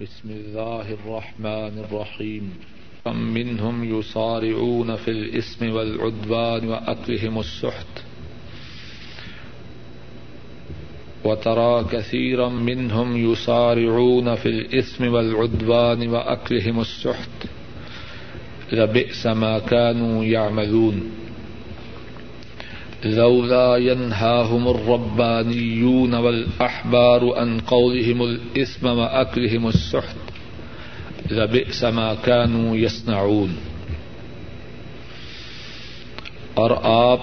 بسم الله الرحمن الرحيم. كم منهم يصارعون في الإسم والعدوان وأكلهم السحت. وترى كثيرا منهم يصارعون في الإسم والعدوان وأكلهم السحت. لبئس ما كانوا يعملون. لولا ينهاهم الربانيون والأحبار عن قولهم الإثم وأكلهم السحت لبئس ما كانوا يصنعون. اور آپ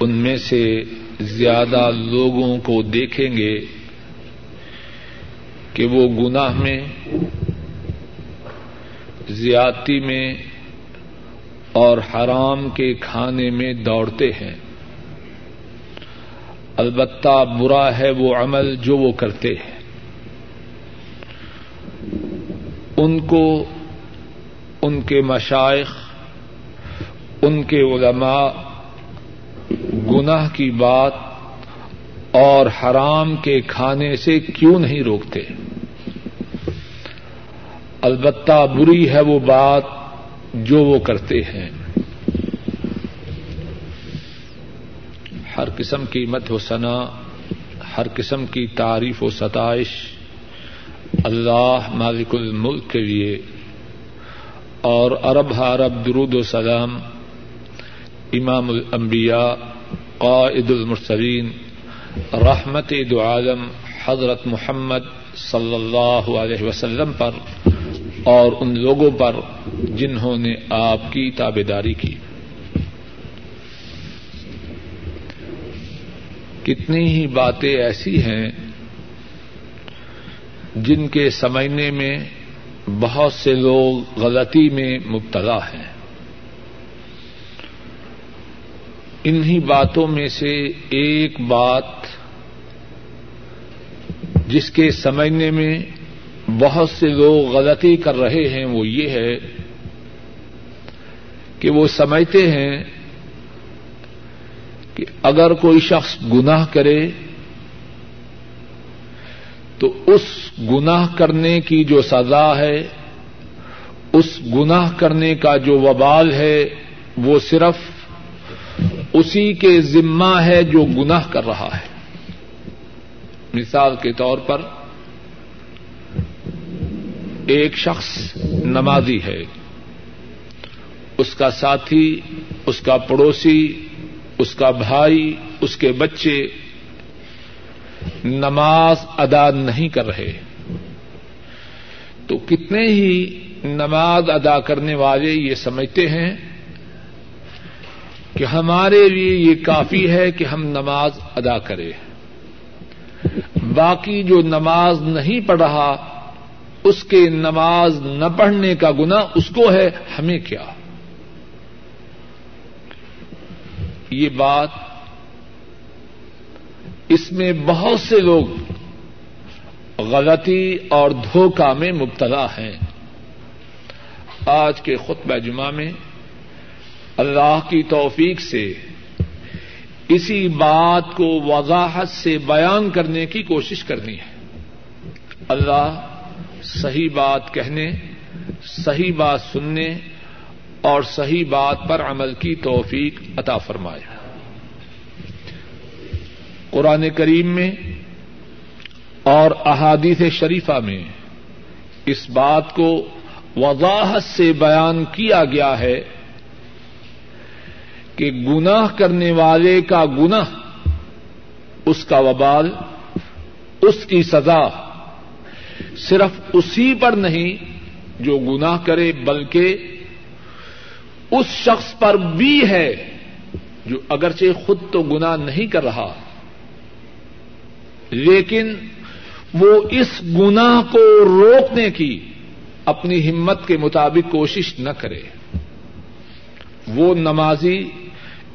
ان میں سے زیادہ لوگوں کو دیکھیں گے کہ وہ گناہ میں، زیادتی میں اور حرام کے کھانے میں دوڑتے ہیں۔ البتہ برا ہے وہ عمل جو وہ کرتے ہیں۔ ان کو، ان کے مشائق ان کے علماء گناہ کی بات اور حرام کے کھانے سے کیوں نہیں روکتے؟ البتہ بری ہے وہ بات جو وہ کرتے ہیں۔ ہر قسم کی مت و ثنا، ہر قسم کی تعریف و ستائش اللہ مالک الملک کے لیے اور ارب حرب درود و سلام امام الانبیاء، قائد المرسلین، رحمت دو عالم حضرت محمد صلی اللہ علیہ وسلم پر اور ان لوگوں پر جنہوں نے آپ کی تابے داری کی۔ کتنی ہی باتیں ایسی ہیں جن کے سمجھنے میں بہت سے لوگ غلطی میں مبتلا ہیں۔ انہی باتوں میں سے ایک بات جس کے سمجھنے میں بہت سے لوگ غلطی کر رہے ہیں، وہ یہ ہے کہ وہ سمجھتے ہیں کہ اگر کوئی شخص گناہ کرے تو اس گناہ کرنے کی جو سزا ہے، اس گناہ کرنے کا جو وبال ہے، وہ صرف اسی کے ذمہ ہے جو گناہ کر رہا ہے۔ مثال کے طور پر ایک شخص نمازی ہے۔ اس کا ساتھی، اس کا پڑوسی، اس کا بھائی، اس کے بچے نماز ادا نہیں کر رہے۔ تو کتنے ہی نماز ادا کرنے والے یہ سمجھتے ہیں کہ ہمارے لیے یہ کافی ہے کہ ہم نماز ادا کریں۔ باقی جو نماز نہیں پڑھ رہا اس کے نماز نہ پڑھنے کا گنا اس کو ہے، ہمیں کیا؟ یہ بات اس میں بہت سے لوگ غلطی اور دھوکہ میں مبتلا ہیں۔ آج کے خطبہ جمعہ میں اللہ کی توفیق سے اسی بات کو وضاحت سے بیان کرنے کی کوشش کرنی ہے۔ اللہ صحیح بات کہنے، صحیح بات سننے اور صحیح بات پر عمل کی توفیق عطا فرمائے۔ قرآن کریم میں اور احادیث شریفہ میں اس بات کو وضاحت سے بیان کیا گیا ہے کہ گناہ کرنے والے کا گناہ، اس کا وبال، اس کی سزا صرف اسی پر نہیں جو گناہ کرے، بلکہ اس شخص پر بھی ہے جو اگرچہ خود تو گناہ نہیں کر رہا، لیکن وہ اس گناہ کو روکنے کی اپنی ہمت کے مطابق کوشش نہ کرے۔ وہ نمازی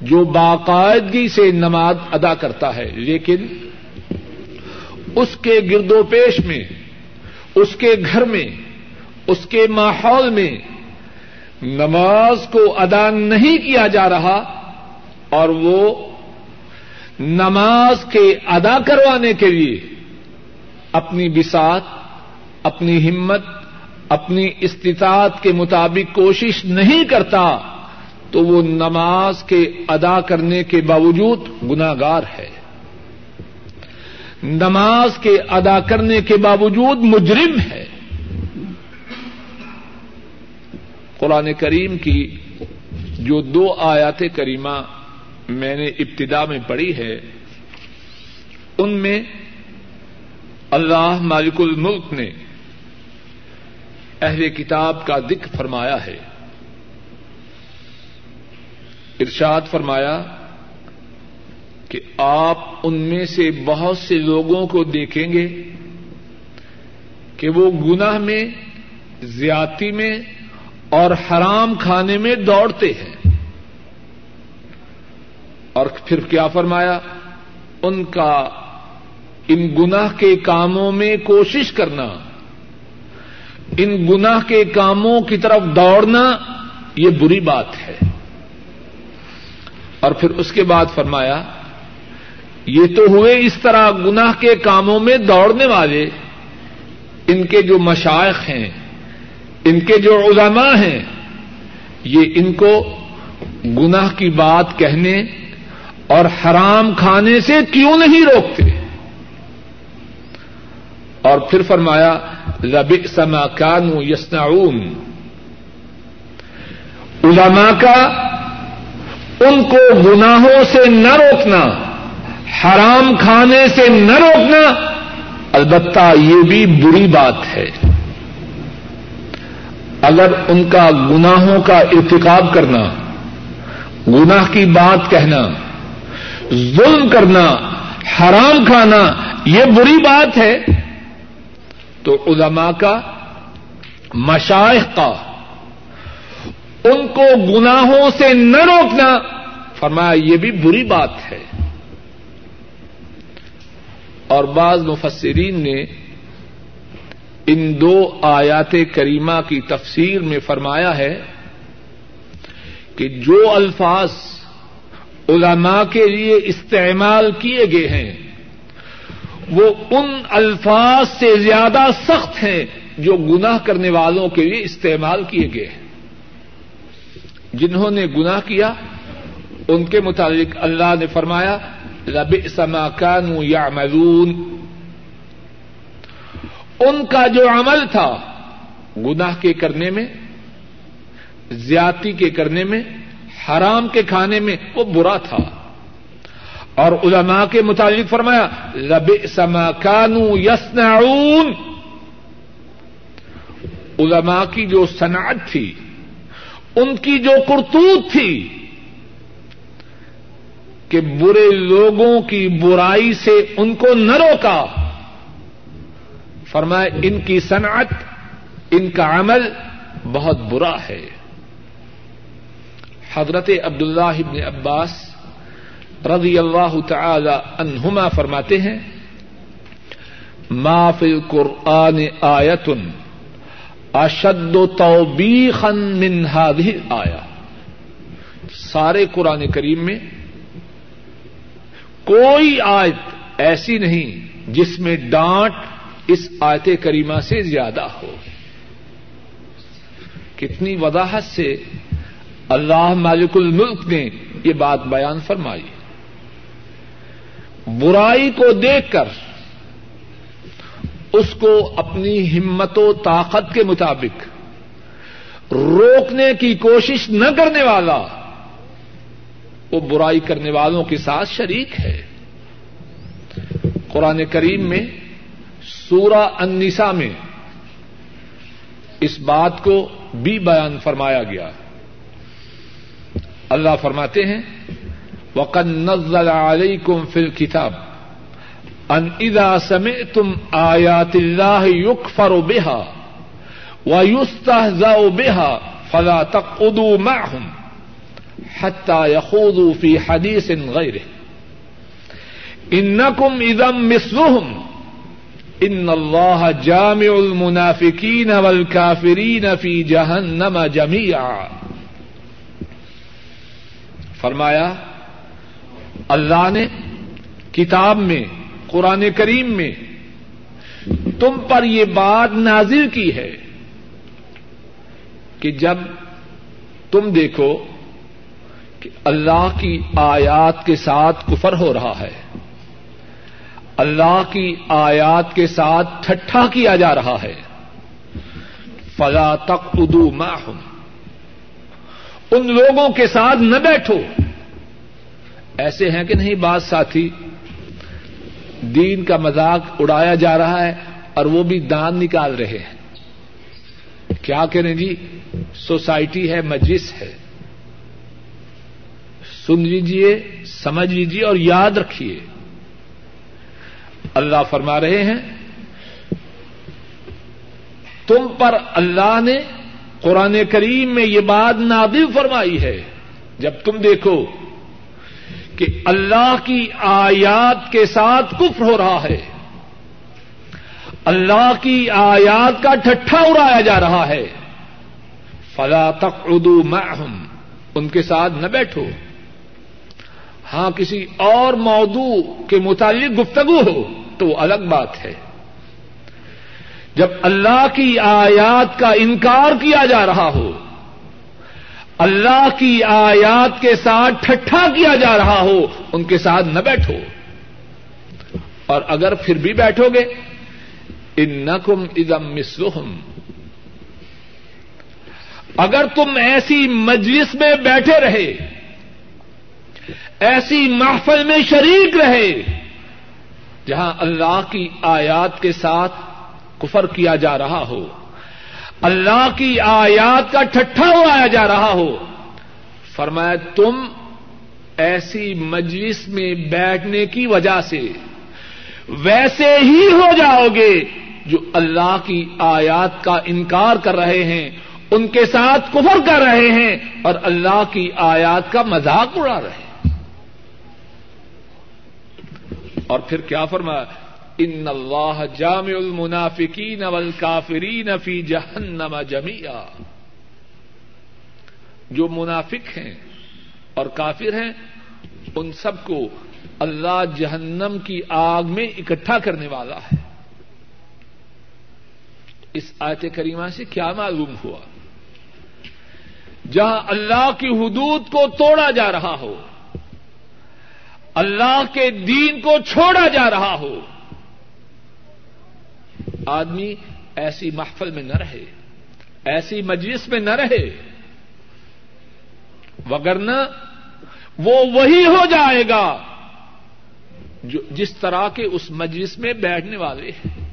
جو باقاعدگی سے نماز ادا کرتا ہے، لیکن اس کے گرد و پیش میں اس کے گھر میں، اس کے ماحول میں نماز کو ادا نہیں کیا جا رہا اور وہ نماز کے ادا کروانے کے لیے اپنی بسات اپنی ہمت، اپنی استطاعت کے مطابق کوشش نہیں کرتا، تو وہ نماز کے ادا کرنے کے باوجود گناگار ہے۔ نماز کے ادا کرنے کے باوجود مجرم ہے۔ قرآن کریم کی جو دو آیات کریمہ میں نے ابتدا میں پڑھی ہے، ان میں اللہ مالک الملک نے اہل کتاب کا دکھ فرمایا ہے۔ ارشاد فرمایا کہ آپ ان میں سے بہت سے لوگوں کو دیکھیں گے کہ وہ گناہ میں، زیادتی میں اور حرام کھانے میں دوڑتے ہیں۔ اور پھر کیا فرمایا؟ ان کا، ان گناہ کے کاموں میں کوشش کرنا، ان گناہ کے کاموں کی طرف دوڑنا، یہ بری بات ہے۔ اور پھر اس کے بعد فرمایا یہ تو ہوئے اس طرح گناہ کے کاموں میں دوڑنے والے۔ ان کے جو مشائق ہیں، ان کے جو علماء ہیں، یہ ان کو گناہ کی بات کہنے اور حرام کھانے سے کیوں نہیں روکتے؟ اور پھر فرمایا رب سما کانو یسنعون علماء کا ان کو گناہوں سے نہ روکنا۔ حرام کھانے سے نہ روکنا، البتہ یہ بھی بری بات ہے۔ اگر ان کا گناہوں کا ارتکاب کرنا، گناہ کی بات کہنا، ظلم کرنا، حرام کھانا، یہ بری بات ہے، تو علماء کا مشائق کا ان کو گناہوں سے نہ روکنا، فرمایا یہ بھی بری بات ہے۔ اور بعض مفسرین نے ان دو آیات کریمہ کی تفسیر میں فرمایا ہے کہ جو الفاظ علماء کے لیے استعمال کیے گئے ہیں، وہ ان الفاظ سے زیادہ سخت ہیں جو گناہ کرنے والوں کے لیے استعمال کیے گئے ہیں۔ جنہوں نے گناہ کیا، ان کے متعلق اللہ نے فرمایا رب سما کانو یا ان کا جو عمل تھا، گناہ کے کرنے میں، زیادتی کے کرنے میں، حرام کے کھانے میں، وہ برا تھا۔ اور علماء کے متعلق فرمایا رب سما کانو یسنعون علماء کی جو صنعت تھی، ان کی جو کرتوت تھی کہ برے لوگوں کی برائی سے ان کو نہ روکا۔ فرمایا، ان کی صنعت، ان کا عمل بہت برا ہے۔ حضرت عبداللہ ابن عباس رضی اللہ تعالی عنہما فرماتے ہیں، ما فی القرآن آیتن اشد توبیخا من هذه آیا سارے قرآن کریم میں کوئی آیت ایسی نہیں جس میں ڈانٹ اس آیت کریمہ سے زیادہ ہو۔ کتنی وضاحت سے اللہ مالک الملک نے یہ بات بیان فرمائی۔ برائی کو دیکھ کر اس کو اپنی ہمت و طاقت کے مطابق روکنے کی کوشش نہ کرنے والا وہ برائی کرنے والوں کے ساتھ شریک ہے۔ قرآن کریم میں سورہ انسا میں اس بات کو بھی بیان فرمایا گیا۔ اللہ فرماتے ہیں، وقد نزل علیکم فی الكتاب ان اذا سمعتم آیات اللہ یکفر بها ویستہزأ بها فلا تقعدوا معهم حتى يخوضوا في حديث غيره. انكم اذا مثلهم. ان اللہ جامع المنافقین والکافرین فی جہنم جميعا. فرمایا، اللہ نے کتاب میں، قرآن کریم میں تم پر یہ بات نازل کی ہے کہ جب تم دیکھو کہ اللہ کی آیات کے ساتھ کفر ہو رہا ہے۔ اللہ کی آیات کے ساتھ ٹھٹھا کیا جا رہا ہے۔ فلا تک ادو ان لوگوں کے ساتھ نہ بیٹھو۔ ایسے ہیں کہ نہیں بات ساتھی؟ دین کا مذاق اڑایا جا رہا ہے اور وہ بھی دان نکال رہے ہیں۔ کیا کریں جی؟ سوسائٹی ہے، مجلس ہے۔ سن لیجیے سمجھ لیجیے اور یاد رکھیے اللہ فرما رہے ہیں، تم پر اللہ نے قرآن کریم میں یہ بات نادل فرمائی ہے۔ جب تم دیکھو کہ اللہ کی آیات کے ساتھ کفر ہو رہا ہے، اللہ کی آیات کا ٹھٹھا اڑایا جا رہا ہے۔ فلا تک اردو ان کے ساتھ نہ بیٹھو۔ ہاں کسی اور موضوع کے متعلق گفتگو ہو تو وہ الگ بات ہے۔ جب اللہ کی آیات کا انکار کیا جا رہا ہو، اللہ کی آیات کے ساتھ ٹھٹھا کیا جا رہا ہو، ان کے ساتھ نہ بیٹھو۔ اور اگر پھر بھی بیٹھو گے ان نقم ادم مسلم اگر تم ایسی مجلس میں بیٹھے رہے ایسی محفل میں شریک رہے جہاں اللہ کی آیات کے ساتھ کفر کیا جا رہا ہو، اللہ کی آیات کا ٹھٹھا اڑایا جا رہا ہو۔ فرمایا، تم ایسی مجلس میں بیٹھنے کی وجہ سے ویسے ہی ہو جاؤ گے جو اللہ کی آیات کا انکار کر رہے ہیں، ان کے ساتھ کفر کر رہے ہیں اور اللہ کی آیات کا مذاق اڑا رہے ہیں۔ اور پھر کیا فرمایا؟ ان اللہ جامع المنافقین والکافرین فی جہنم جميعا جو منافق ہیں اور کافر ہیں، ان سب کو اللہ جہنم کی آگ میں اکٹھا کرنے والا ہے۔ اس آیت کریمہ سے کیا معلوم ہوا؟ جہاں اللہ کی حدود کو توڑا جا رہا ہو اللہ کے دین کو چھوڑا جا رہا ہو۔ آدمی ایسی محفل میں نہ رہے، ایسی مجلس میں نہ رہے، وگرنہ وہ وہی ہو جائے گا جو جس طرح کے اس مجلس میں بیٹھنے والے ہیں۔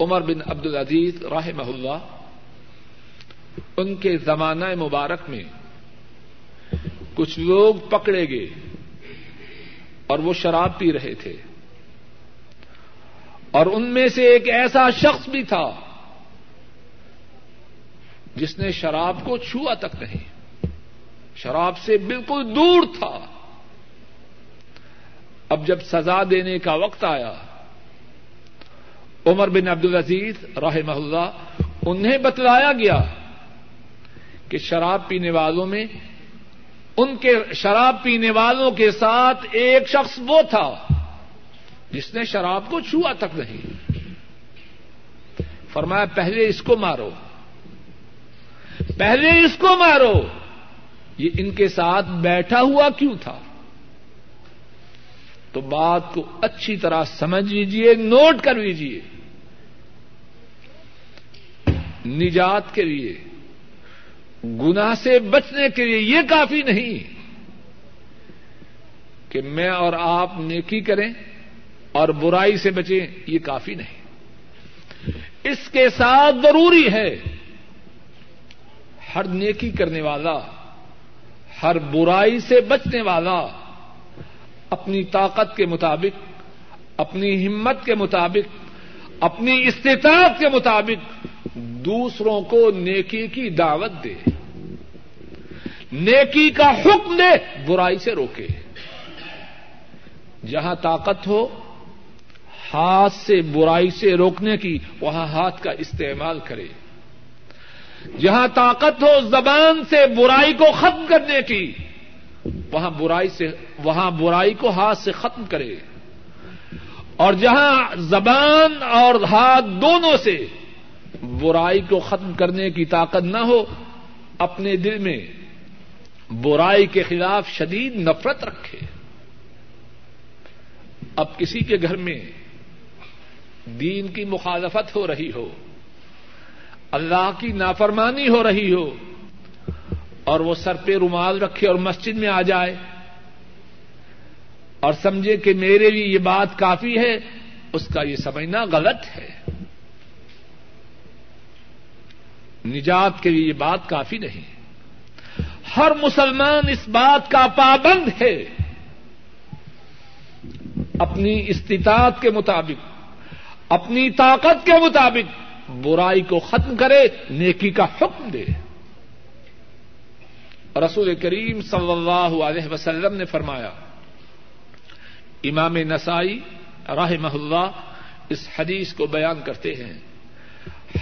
عمر بن عبد العزیز راہ محلہ ان کے زمانہ مبارک میں کچھ لوگ پکڑے گئے۔ اور وہ شراب پی رہے تھے۔ اور ان میں سے ایک ایسا شخص بھی تھا جس نے شراب کو چھوا تک نہیں، شراب سے بالکل دور تھا۔ اب جب سزا دینے کا وقت آیا، عمر بن عبد العزیز راہ اللہ انہیں بتلایا گیا کہ شراب پینے والوں میں ان کے شراب پینے والوں کے ساتھ ایک شخص وہ تھا جس نے شراب کو چھوا تک نہیں۔ فرمایا، پہلے اس کو مارو۔ پہلے اس کو مارو۔ یہ ان کے ساتھ بیٹھا ہوا کیوں تھا؟ تو بات کو اچھی طرح سمجھ لیجیے نوٹ کر لیجیے نجات کے لیے۔ گنا سے بچنے کے لیے یہ کافی نہیں کہ میں اور آپ نیکی کریں اور برائی سے بچیں، یہ کافی نہیں۔ اس کے ساتھ ضروری ہے ہر نیکی کرنے والا، ہر برائی سے بچنے والا اپنی طاقت کے مطابق، اپنی ہمت کے مطابق، اپنی استطاعت کے مطابق دوسروں کو نیکی کی دعوت دے، نیکی کا حکم دے، برائی سے روکے۔ جہاں طاقت ہو، ہاتھ سے برائی سے روکنے کی، وہاں ہاتھ کا استعمال کرے۔ جہاں طاقت ہو، زبان سے برائی کو ختم کرنے کی، وہاں برائی سے، وہاں برائی کو ہاتھ سے ختم کرے۔ اور جہاں زبان اور ہاتھ دونوں سے برائی کو ختم کرنے کی طاقت نہ ہو، اپنے دل میں برائی کے خلاف شدید نفرت رکھے۔ اب کسی کے گھر میں دین کی مخالفت ہو رہی ہو، اللہ کی نافرمانی ہو رہی ہو، اور وہ سر پہ رومال رکھے اور مسجد میں آ جائے، اور سمجھے کہ میرے لیے یہ بات کافی ہے، اس کا یہ سمجھنا غلط ہے۔ نجات کے لیے یہ بات کافی نہیں ہر مسلمان اس بات کا پابند ہے۔ اپنی استطاعت کے مطابق، اپنی طاقت کے مطابق برائی کو ختم کرے، نیکی کا حکم دے۔ رسول کریم صلی اللہ علیہ وسلم نے فرمایا، امام نسائی راہ اللہ اس حدیث کو بیان کرتے ہیں۔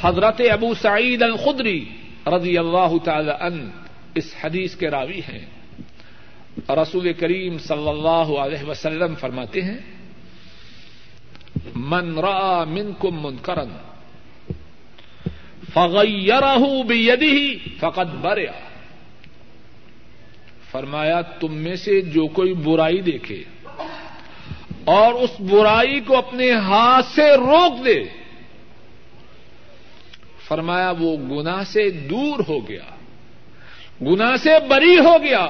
حضرت ابو سعید الخدری رضی اللہ تعالی ان اس حدیث کے راوی ہیں۔ رسول کریم صلی اللہ علیہ وسلم فرماتے ہیں، من را من کم من کرن فغیرہ فقط بریا فرمایا، تم میں سے جو کوئی برائی دیکھے اور اس برائی کو اپنے ہاتھ سے روک دے فرمایا وہ گنا سے دور ہو گیا گنا سے بری ہو گیا۔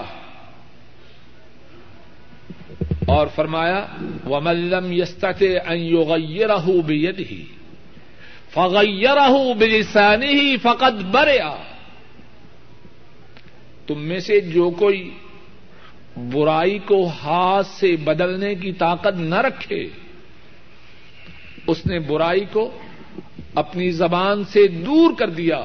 اور فرمایا و ملم یست یوغیر بید ہی فغیر بلسانی ہی فقط بریا تم میں سے جو کوئی برائی کو ہاتھ سے بدلنے کی طاقت نہ رکھے، اس نے برائی کو اپنی زبان سے دور کر دیا،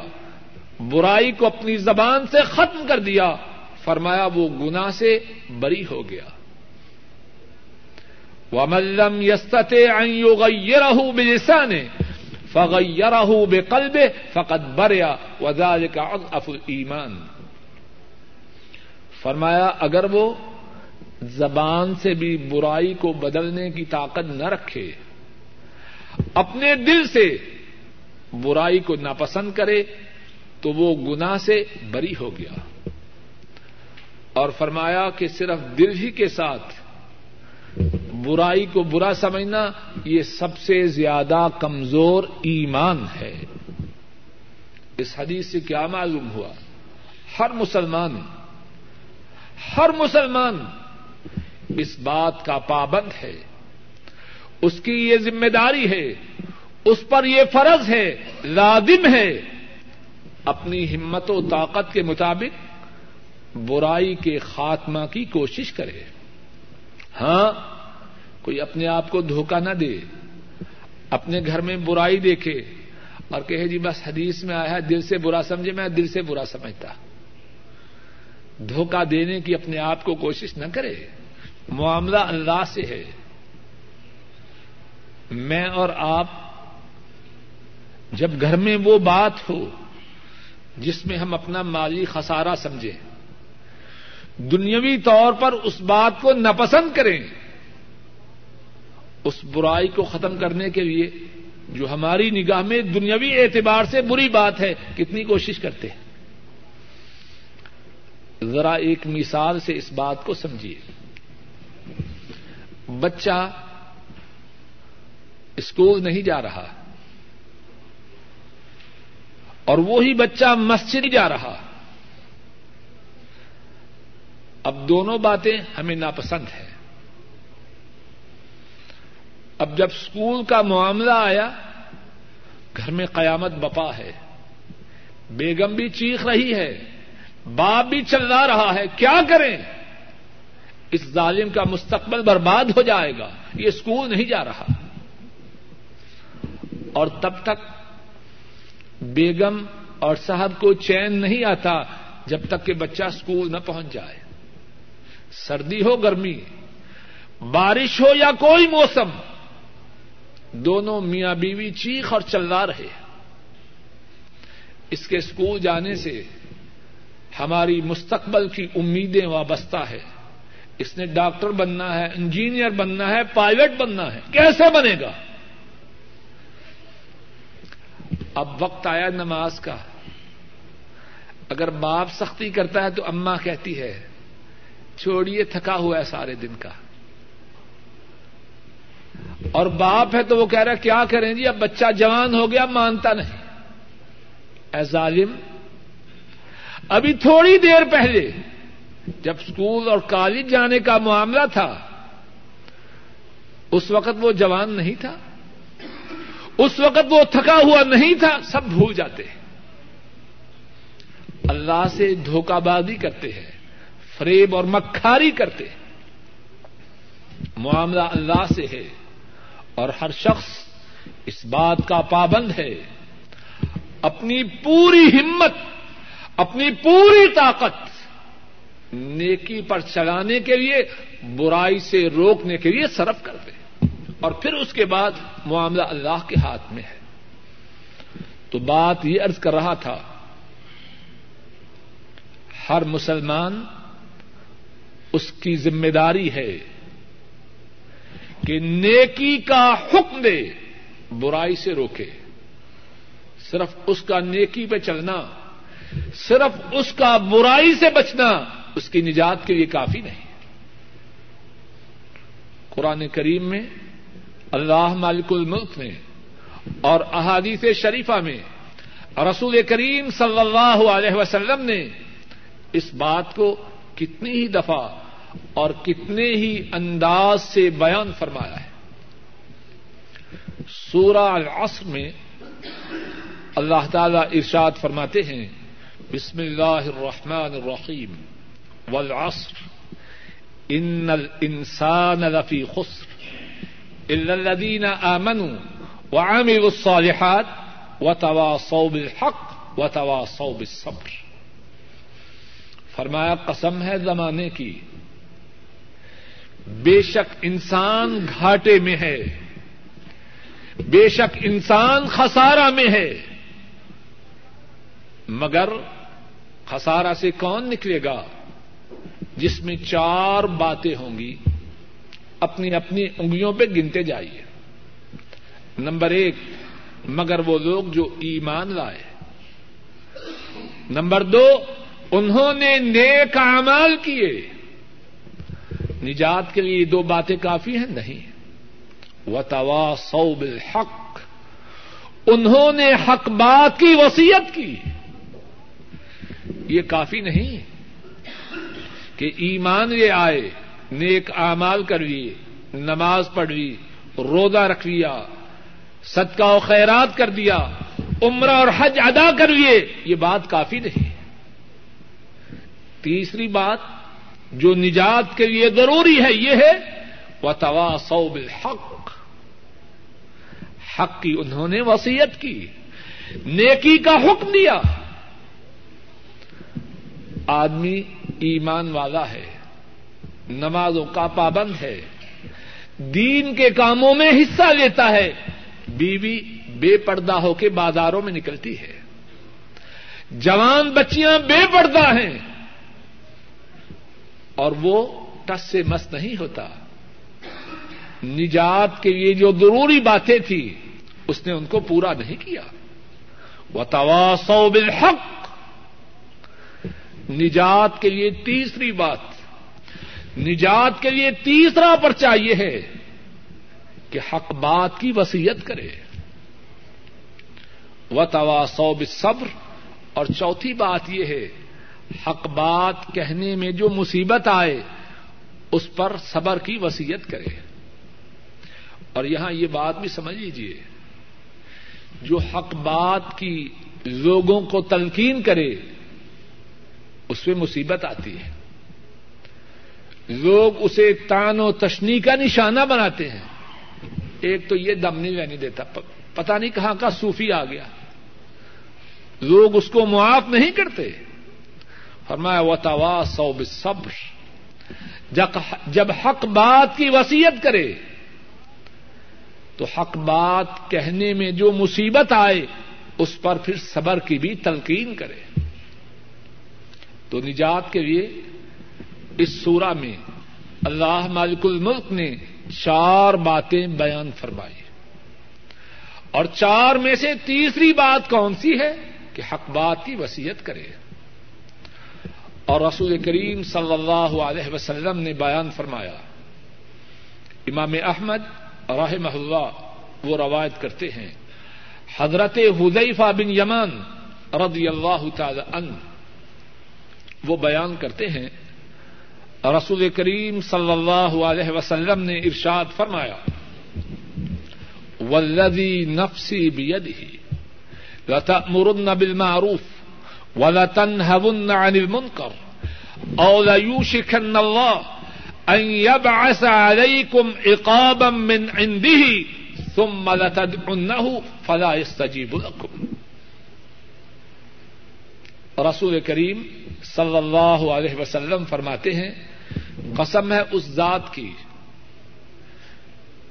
برائی کو اپنی زبان سے ختم کر دیا، فرمایا وہ گنا سے بری ہو گیا۔ وہ ملم یست یوغیر بلسان فغیر بے قلب فقط بریا وزاد کا اف ایمان فرمایا اگر وہ زبان سے بھی برائی کو بدلنے کی طاقت نہ رکھے، اپنے دل سے برائی کو ناپسند کرے تو وہ گنا سے بری ہو گیا۔ اور فرمایا کہ صرف دل ہی کے ساتھ برائی کو برا سمجھنا یہ سب سے زیادہ کمزور ایمان ہے۔ اس حدیث سے کیا معلوم ہوا؟ ہر مسلمان ہر مسلمان اس بات کا پابند ہے۔ اس کی یہ ذمہ داری ہے اس پر یہ فرض ہے، لازم ہے اپنی ہمت و طاقت کے مطابق برائی کے خاتمہ کی کوشش کرے۔ ہاں کوئی اپنے آپ کو دھوکہ نہ دے، اپنے گھر میں برائی دیکھے اور کہے جی بس حدیث میں آیا ہے، دل سے برا سمجھے، میں دل سے برا سمجھتا۔ دھوکہ دینے کی اپنے آپ کو کوشش نہ کرے۔ معاملہ اللہ سے ہے۔ میں اور آپ جب گھر میں وہ بات ہو جس میں ہم اپنا مالی خسارہ سمجھیں، دنیاوی طور پر اس بات کو ناپسند کریں، اس برائی کو ختم کرنے کے لیے جو ہماری نگاہ میں دنیاوی اعتبار سے بری بات ہے، کتنی کوشش کرتے ہیں؟ ذرا ایک مثال سے اس بات کو سمجھیے۔ بچہ اسکول نہیں جا رہا۔ اور وہی بچہ مسجد جا رہا۔ اب دونوں باتیں ہمیں ناپسند ہیں۔ اب جب اسکول کا معاملہ آیا، گھر میں قیامت بپا ہے۔ بیگم بھی چیخ رہی ہے، باپ بھی چلا رہا ہے، کیا کریں؟ اس ظالم کا مستقبل برباد ہو جائے گا، یہ اسکول نہیں جا رہا۔ اور تب تک بیگم اور صاحب کو چین نہیں آتا جب تک کہ بچہ اسکول نہ پہنچ جائے۔ سردی ہو، گرمی۔ بارش ہو یا کوئی موسم، دونوں میاں بیوی چیخ اور چلا رہے اس کے اسکول جانے سے ہماری مستقبل کی امیدیں وابستہ ہے۔ اس نے ڈاکٹر بننا ہے، انجینئر بننا ہے پائلٹ بننا ہے۔ کیسے بنے گا؟ اب وقت آیا نماز کا۔ اگر باپ سختی کرتا ہے تو اما کہتی ہے، چھوڑیے، تھکا ہوا ہے سارے دن کا۔ اور باپ ہے تو وہ کہہ رہا کیا کریں جی؟ اب بچہ جوان ہو گیا، مانتا نہیں۔ اے ظالم، ابھی تھوڑی دیر پہلے جب اسکول اور کالج جانے کا معاملہ تھا، اس وقت وہ جوان نہیں تھا۔ اس وقت وہ تھکا ہوا نہیں تھا، سب بھول جاتے ہیں۔ اللہ سے دھوکہ بازی کرتے ہیں، فریب اور مکھاری کرتے ہیں۔ معاملہ اللہ سے ہے اور ہر شخص اس بات کا پابند ہے۔ اپنی پوری ہمت، اپنی پوری طاقت نیکی پر چلانے کے لیے، برائی سے روکنے کے لیے صرف کر دے اور پھر اس کے بعد معاملہ اللہ کے ہاتھ میں ہے۔ تو بات یہ ارض کر رہا تھا، ہر مسلمان اس کی ذمہ داری ہے کہ نیکی کا حکم دے، برائی سے روکے۔ صرف اس کا نیکی پہ چلنا، صرف اس کا برائی سے بچنا اس کی نجات کے لیے کافی نہیں۔ قرآن کریم میں اللہ مالک الملک نے اور احادیث شریفہ میں رسول کریم صلی اللہ علیہ وسلم نے اس بات کو کتنی ہی دفعہ اور کتنے ہی انداز سے بیان فرمایا ہے۔ سورہ العصر میں اللہ تعالی ارشاد فرماتے ہیں، بسم اللہ الرحمن الرحیم، والعصر، ان الانسان لفی خسر۔ الذين امنوا وعملوا الصالحات وتواصوا بالحق وتواصوا بالصبر. فرمایا، قسم ہے زمانے کی، بے شک انسان گھاٹے میں ہے، بے شک انسان خسارا میں ہے، مگر خسارا سے کون نکلے گا جس میں چار باتیں ہوں گی؟ اپنی اپنی انگلیوں پہ گنتے جائیے۔ نمبر ایک، مگر وہ لوگ جو ایمان لائے۔ نمبر دو، انہوں نے نیک اعمال کیے۔ نجات کے لیے دو باتیں کافی ہیں، نہیں۔ و توا سو بالحق، انہوں نے حق بات کی وسیعت کی۔ یہ کافی نہیں کہ ایمان یہ آئے۔ نیک اعمال کر لیے نماز پڑھ لی روزہ رکھ لیا صدقہ و خیرات کر دیا، عمرہ اور حج ادا کر لیے یہ بات کافی نہیں تیسری بات جو نجات کے لیے ضروری ہے، یہ ہے وہ توا سو بالحق۔ حق کی انہوں نے وسیعت کی، نیکی کا حکم دیا۔ آدمی ایمان والا ہے۔ نمازوں کا پابند ہے۔ دین کے کاموں میں حصہ لیتا ہے۔ بیوی بے پردہ ہو کے بازاروں میں نکلتی ہے۔ جوان بچیاں بے پردہ ہیں۔ اور وہ ٹس سے مس نہیں ہوتا۔ نجات کے لیے جو ضروری باتیں تھی اس نے ان کو پورا نہیں کیا۔ وہ توا بالحق۔ نجات کے لیے تیسری بات۔ نجات کے لیے تیسرا پرچہ یہ ہے کہ حق بات کی وسیعت کرے۔ و توا صبر اور چوتھی بات یہ ہے، حق بات کہنے میں جو مصیبت آئے، اس پر صبر کی وسیعت کرے۔ اور یہاں یہ بات بھی سمجھ لیجیے جو حق بات کی لوگوں کو تلقین کرے، اس میں مصیبت آتی ہے۔ لوگ اسے تان و تشنی کا نشانہ بناتے ہیں۔ ایک تو یہ دم نہیں رہنے دیتا پتا نہیں کہاں کا صوفی آ گیا۔ لوگ اس کو معاف نہیں کرتے۔ فرمایا و توا سو صبر جب حق بات کی وسیعت کرے، تو حق بات کہنے میں جو مصیبت آئے، اس پر پھر صبر کی بھی تلقین کرے۔ تو نجات کے لیے اس سورا میں اللہ مالک الملک نے چار باتیں بیان فرمائی اور چار میں سے تیسری بات کون سی ہے کہ حق بات کی وسیعت کرے۔ اور رسول کریم صلی اللہ علیہ وسلم نے بیان فرمایا۔ امام احمد رحم اللہ وہ روایت کرتے ہیں۔ حضرت حذیفہ بن یمان رضی اللہ تعالی عنہ وہ بیان کرتے ہیں رسول کریم صلی اللہ علیہ وسلم نے ارشاد فرمایا ولدی نفسی بیدہ، لتأمرن بالمعروف ولتنهون عن المنكر او ليوشكن الله ان يبعث عليكم عقابا من عنده ثم لتدعنه فلا يستجيب لكم رسول کریم صلی اللہ علیہ وسلم فرماتے ہیں قسم ہے اس ذات کی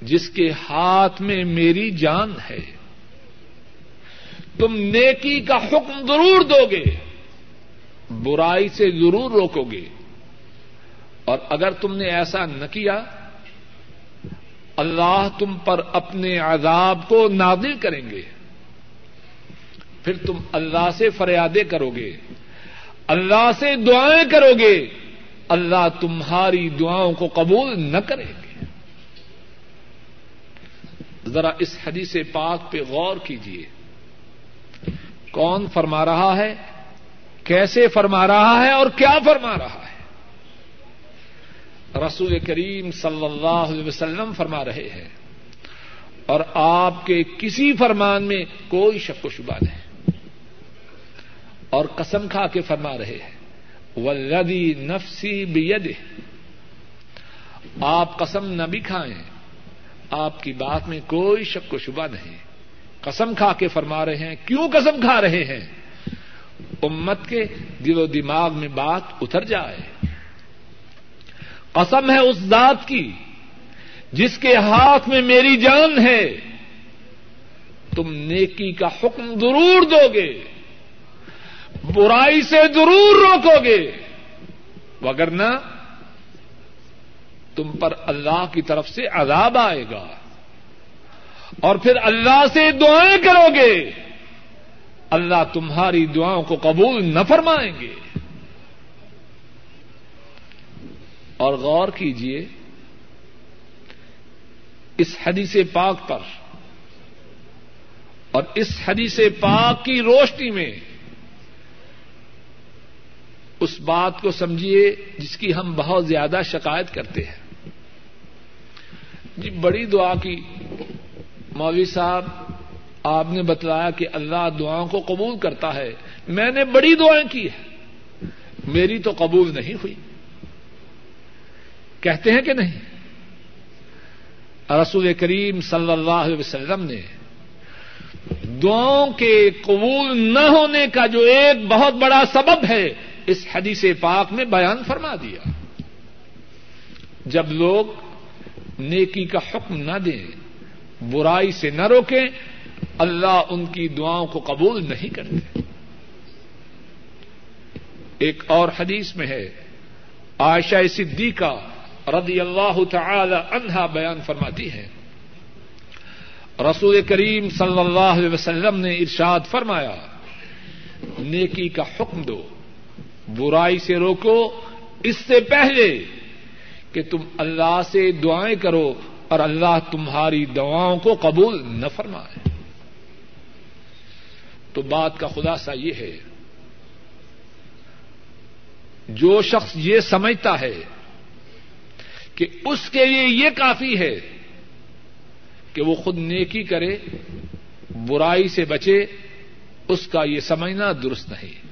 جس کے ہاتھ میں میری جان ہے۔ تم نیکی کا حکم ضرور دو گے، برائی سے ضرور روکو گے۔ اور اگر تم نے ایسا نہ کیا، اللہ تم پر اپنے عذاب کو نادل کریں گے۔ پھر تم اللہ سے فریادیں کرو گے، اللہ سے دعائیں کرو گے۔ اللہ تمہاری دعاؤں کو قبول نہ کریں گے۔ ذرا اس حدیث پاک پہ غور کیجیے کون فرما رہا ہے؟ کیسے فرما رہا ہے اور کیا فرما رہا ہے؟ رسول کریم صلی اللہ علیہ وسلم فرما رہے ہیں۔ اور آپ کے کسی فرمان میں کوئی شک و شبہ نہیں۔ اور قسم کھا کے فرما رہے ہیں۔ ولدی نفسی بید آپ قسم نہ بھی کھائیں۔ آپ کی بات میں کوئی شک و شبہ نہیں۔ قسم کھا کے فرما رہے ہیں، کیوں قسم کھا رہے ہیں؟ امت کے دل و دماغ میں بات اتر جائے۔ قسم ہے اس ذات کی جس کے ہاتھ میں میری جان ہے۔ تم نیکی کا حکم ضرور دو گے برائی سے ضرور روکو گے۔ وگرنہ تم پر اللہ کی طرف سے عذاب آئے گا۔ اور پھر اللہ سے دعائیں کرو گے۔ اللہ تمہاری دعاؤں کو قبول نہ فرمائیں گے۔ اور غور کیجیے اس حدیث پاک پر اور اس حدیث پاک کی روشنی میں اس بات کو سمجھیے جس کی ہم بہت زیادہ شکایت کرتے ہیں۔ جی بڑی دعا کی۔ مولوی صاحب، آپ نے بتلایا کہ اللہ دعاؤں کو قبول کرتا ہے۔ میں نے بڑی دعائیں کی ہے میری تو قبول نہیں ہوئی۔ کہتے ہیں کہ نہیں؟ رسول کریم صلی اللہ علیہ وسلم نے دعاؤں کے قبول نہ ہونے کا جو ایک بہت بڑا سبب ہے اس حدیث پاک میں بیان فرما دیا۔ جب لوگ نیکی کا حکم نہ دیں، برائی سے نہ روکیں، اللہ ان کی دعاؤں کو قبول نہیں کرتے۔ ایک اور حدیث میں ہے، عائشہ صدیقہ رضی اللہ تعالی عنہا بیان فرماتی ہے۔ رسول کریم صلی اللہ علیہ وسلم نے ارشاد فرمایا، نیکی کا حکم دو۔ برائی سے روکو۔ اس سے پہلے کہ تم اللہ سے دعائیں کرو اور اللہ تمہاری دعاؤں کو قبول نہ فرمائے۔ تو بات کا خلاصہ یہ ہے، جو شخص یہ سمجھتا ہے کہ اس کے لیے یہ کافی ہے کہ وہ خود نیکی کرے، برائی سے بچے، اس کا یہ سمجھنا درست نہیں۔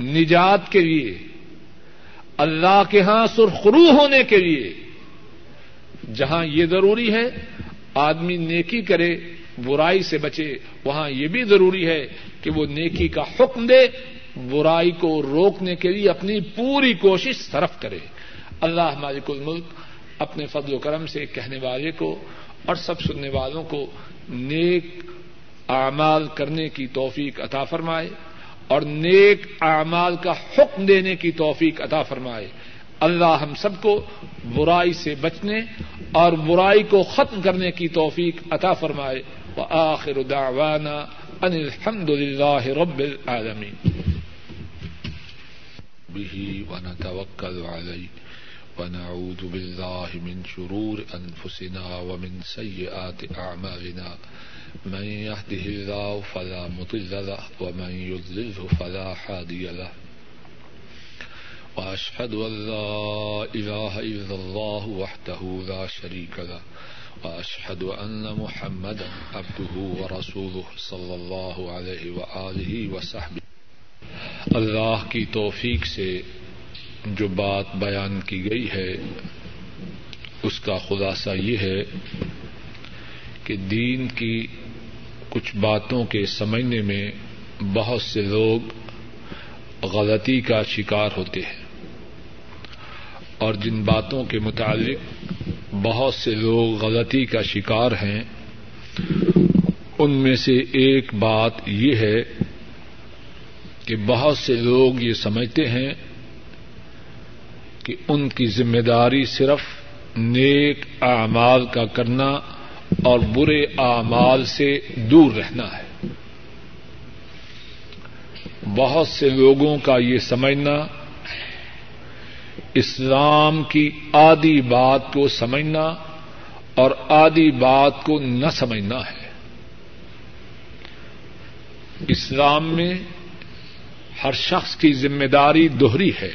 نجات کے لیے، اللہ کے ہاں سرخرو ہونے کے لیے۔ جہاں یہ ضروری ہے، آدمی نیکی کرے، برائی سے بچے، وہاں یہ بھی ضروری ہے کہ وہ نیکی کا حکم دے، برائی کو روکنے کے لیے اپنی پوری کوشش صرف کرے۔ اللہ مالک الملک اپنے فضل و کرم سے کہنے والے کو اور سب سننے والوں کو نیک اعمال کرنے کی توفیق عطا فرمائے۔ اور نیک اعمال کا حکم دینے کی توفیق عطا فرمائے۔ اللہ ہم سب کو برائی سے بچنے اور برائی کو ختم کرنے کی توفیق عطا فرمائے۔ وآخر دعوانا ان الحمد للہ رب العالمین۔ به ونتوکل علی۔ ونعوذ بالله من شرور أنفسنا ومن سيئات أعمالنا۔ من يهده الله فلا مضل له ومن يضلله فلا هادي له وأشهد أن لا إله إلا الله وحده لا شريك له وأشهد أن محمدا عبده ورسوله صلى الله عليه وآله وصحبه اللہ کی توفیق سے جو بات بیان کی گئی ہے، اس کا خلاصہ یہ ہے کہ دین کی کچھ باتوں کے سمجھنے میں بہت سے لوگ غلطی کا شکار ہوتے ہیں۔ اور جن باتوں کے متعلق بہت سے لوگ غلطی کا شکار ہیں، ان میں سے ایک بات یہ ہے کہ بہت سے لوگ یہ سمجھتے ہیں کہ ان کی ذمہ داری صرف نیک اعمال کا کرنا اور برے اعمال سے دور رہنا ہے۔ بہت سے لوگوں کا یہ سمجھنا اسلام کی آدھی بات کو سمجھنا اور آدھی بات کو نہ سمجھنا ہے۔ اسلام میں ہر شخص کی ذمہ داری دوہری ہے۔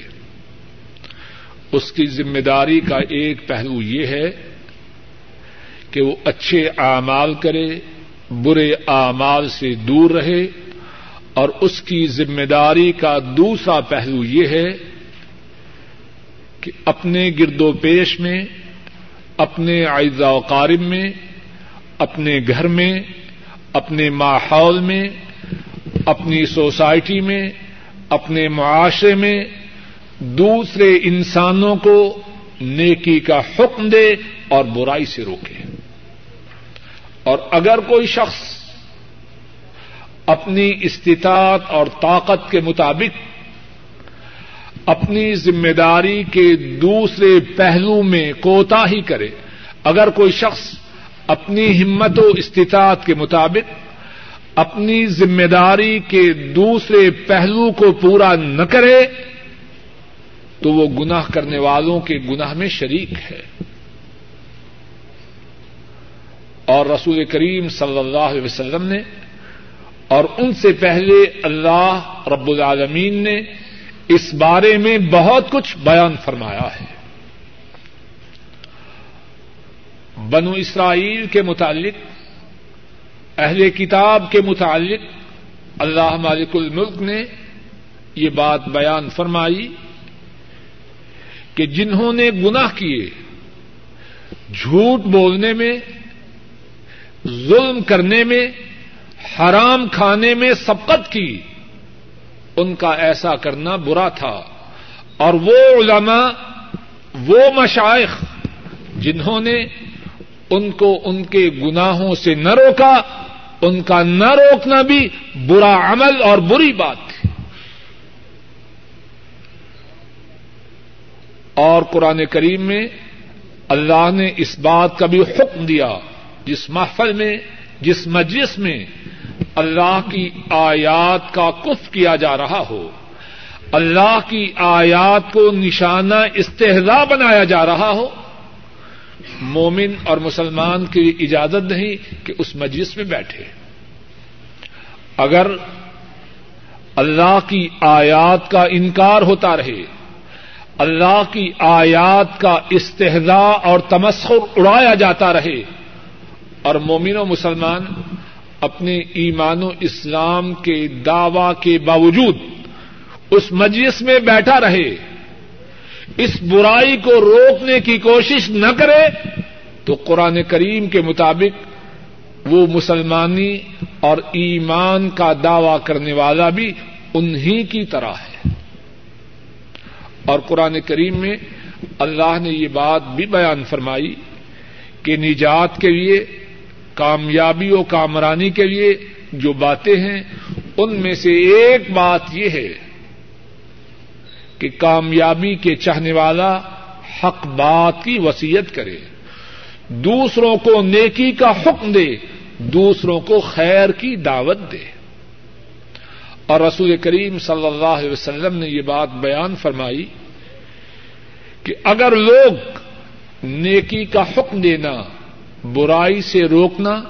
اس کی ذمہ داری کا ایک پہلو یہ ہے کہ وہ اچھے اعمال کرے، برے اعمال سے دور رہے، اور اس کی ذمہ داری کا دوسرا پہلو یہ ہے کہ اپنے گرد و پیش میں، اپنے اعزا و قارب میں، اپنے گھر میں، اپنے ماحول میں، اپنی سوسائٹی میں، اپنے معاشرے میں دوسرے انسانوں کو نیکی کا حکم دے اور برائی سے روکے۔ اور اگر کوئی شخص اپنی استطاعت اور طاقت کے مطابق اپنی ذمہ داری کے دوسرے پہلو میں کوتا ہی کرے، اگر کوئی شخص اپنی ہمت و استطاعت کے مطابق اپنی ذمہ داری کے دوسرے پہلو کو پورا نہ کرے، تو وہ گناہ کرنے والوں کے گناہ میں شریک ہے۔ اور رسول کریم صلی اللہ علیہ وسلم نے اور ان سے پہلے اللہ رب العالمین نے اس بارے میں بہت کچھ بیان فرمایا ہے۔ بنو اسرائیل کے متعلق، اہل کتاب کے متعلق اللہ مالک الملک نے یہ بات بیان فرمائی کہ جنہوں نے گناہ کیے، جھوٹ بولنے میں ظلم کرنے میں، حرام کھانے میں سبقت کی۔ ان کا ایسا کرنا برا تھا۔ اور وہ علماء، وہ مشائق جنہوں نے ان کو ان کے گناہوں سے نہ روکا، ان کا نہ روکنا بھی برا عمل اور بری بات۔ تھی اور قرآن کریم میں اللہ نے اس بات کا بھی حکم دیا۔ جس محفل میں، جس مجلس میں اللہ کی آیات کا کف کیا جا رہا ہو، اللہ کی آیات کو نشانہ استحضا بنایا جا رہا ہو، مومن اور مسلمان کی اجازت نہیں کہ اس مجلس میں بیٹھے۔ اگر اللہ کی آیات کا انکار ہوتا رہے، اللہ کی آیات کا استحضا اور تمسخر اڑایا جاتا رہے اور مومن و مسلمان اپنے ایمان و اسلام کے دعوی کے باوجود اس مجلس میں بیٹھا رہے، اس برائی کو روکنے کی کوشش نہ کرے، تو قرآن کریم کے مطابق وہ مسلمانی اور ایمان کا دعوی کرنے والا بھی انہی کی طرح ہے۔ اور قرآن کریم میں اللہ نے یہ بات بھی بیان فرمائی کہ نجات کے لیے کامیابی و کامرانی کے لیے جو باتیں ہیں، ان میں سے ایک بات یہ ہے کہ کامیابی کے چاہنے والا حق بات کی وسیعت کرے۔ دوسروں کو نیکی کا حکم دے، دوسروں کو خیر کی دعوت دے۔ اور رسول کریم صلی اللہ علیہ وسلم نے یہ بات بیان فرمائی کہ اگر لوگ نیکی کا حکم دینا برائی سے روکنا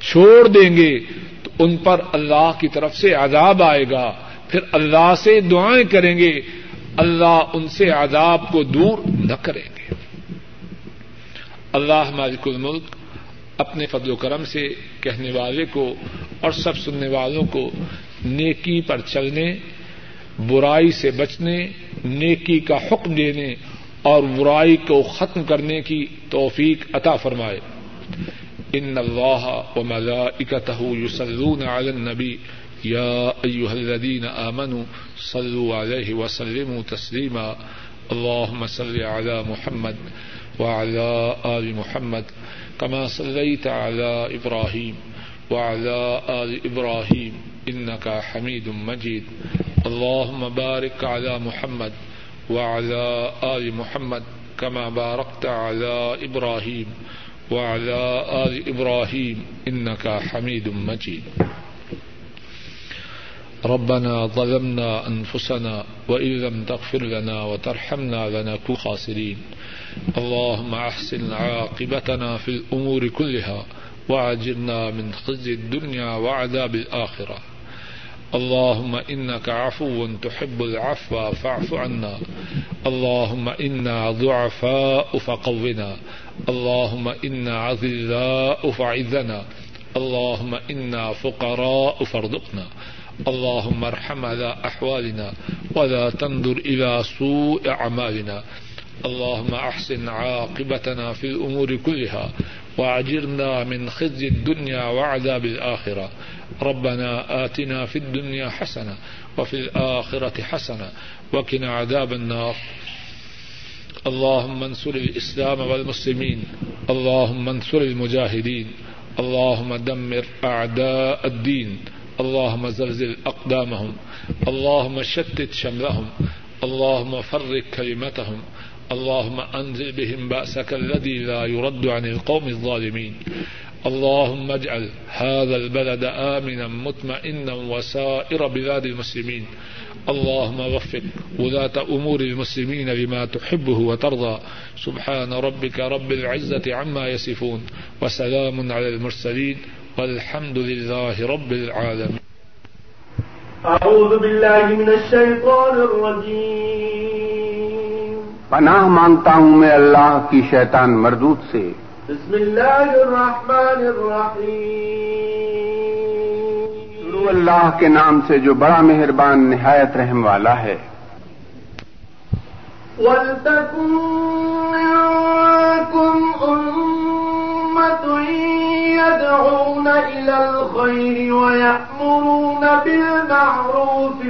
چھوڑ دیں گے، تو ان پر اللہ کی طرف سے عذاب آئے گا۔ پھر اللہ سے دعائیں کریں گے۔ اللہ ان سے عذاب کو دور نہ کریں گے۔ اللہ مالک الملک اپنے فضل و کرم سے کہنے والے کو اور سب سننے والوں کو نیکی پر چلنے، برائی سے بچنے، نیکی کا حکم دینے اور برائی کو ختم کرنے کی توفیق عطا فرمائے۔ ان اللہ و وملائکتہ یصلون علی النبی یا ایها الذین آمنوا صلوا علیہ وسلموا تسلیما اللهم صل على محمد وعلى آل محمد كما صليت على إبراهيم وعلى آل إبراهيم. إنك حميد مجيد. اللهم بارك على محمد وعلى آل محمد كما باركت على إبراهيم. وعلى آل إبراهيم إنك حميد مجيد. ربنا ظلمنا أنفسنا وإن لم تغفر لنا وترحمنا لنكون خاسرين. اللهم أحسن عاقبتنا في الأمور كلها وعجرنا من خزي الدنيا وعذاب الآخرة. اللهم إنك عفو تحب العفو فاعف عنا. اللهم إنا ضعفاء فقونا. اللهم إنا عذلاء فعذنا اللهم إنا فقراء فارزقنا. اللهم ارحم على أحوالنا ولا تنظر إلى سوء أعمالنا. اللهم أحسن عاقبتنا في الأمور كلها وأجرنا من خزي الدنيا وعذاب الآخرة. ربنا آتنا في الدنيا حسنة وفي الآخرة حسنة. وكنا عذاب النار. اللهم انصر الإسلام والمسلمين، اللهم انصر المجاهدين، اللهم دمر أعداء الدين، اللهم زلزل أقدامهم اللهم شتت شملهم، اللهم فرق كلمتهم، اللهم أنزل بهم بأسك الذي لا يرد عن القوم الظالمين. اللهم اجعل هذا البلد آمنا مطمئنا وسائر بلاد المسلمين. اللهم وفق ولاة أمور المسلمين لما تحبه وترضى. سبحان ربك رب العزة عما يصفون وسلام على المرسلين والحمد لله رب العالمين. أعوذ بالله من الشيطان الرجيم. پناہ مانگتا ہوں میں اللہ کی شیطان مردود سے۔ بسم اللہ الرحمن الرحیم. شروع اللہ کے نام سے جو بڑا مہربان نہایت رحم والا ہے۔ وَلْتَكُن مِّنكُمْ أُمَّةٌ يَدْعُونَ إِلَى الْخَيْرِ وَيَأْمُرُونَ بِالْمَعْرُوفِ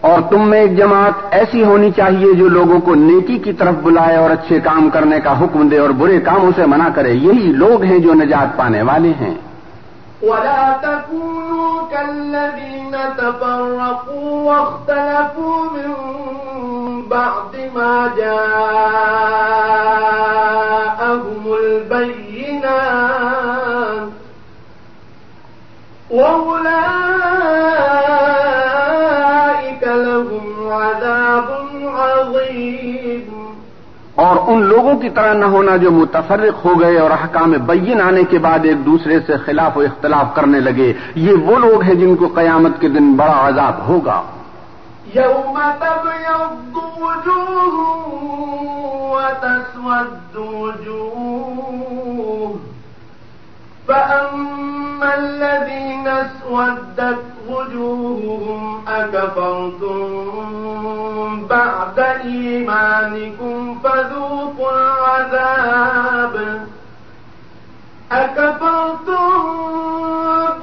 اور تم میں ایک جماعت ایسی ہونی چاہیے جو لوگوں کو نیکی کی طرف بلائے اور اچھے کام کرنے کا حکم دے اور برے کاموں سے منع کرے۔ یہی لوگ ہیں جو نجات پانے والے ہیں۔ ولا تكونوا كالذين تفرقوا واختلفوا من بعد ما جاءهم البينات وأولئك ان لوگوں کی طرح نہ ہونا جو متفرق ہو گئے اور احکام بین آنے کے بعد ایک دوسرے سے خلاف و اختلاف کرنے لگے۔ یہ وہ لوگ ہیں جن کو قیامت کے دن بڑا عذاب ہوگا۔ يوم تبيض وجوه وتسود وجوه فأما الذين سودت وجوههم أكفرتم بعد إيمانكم فذوقوا العذاب أكفرتم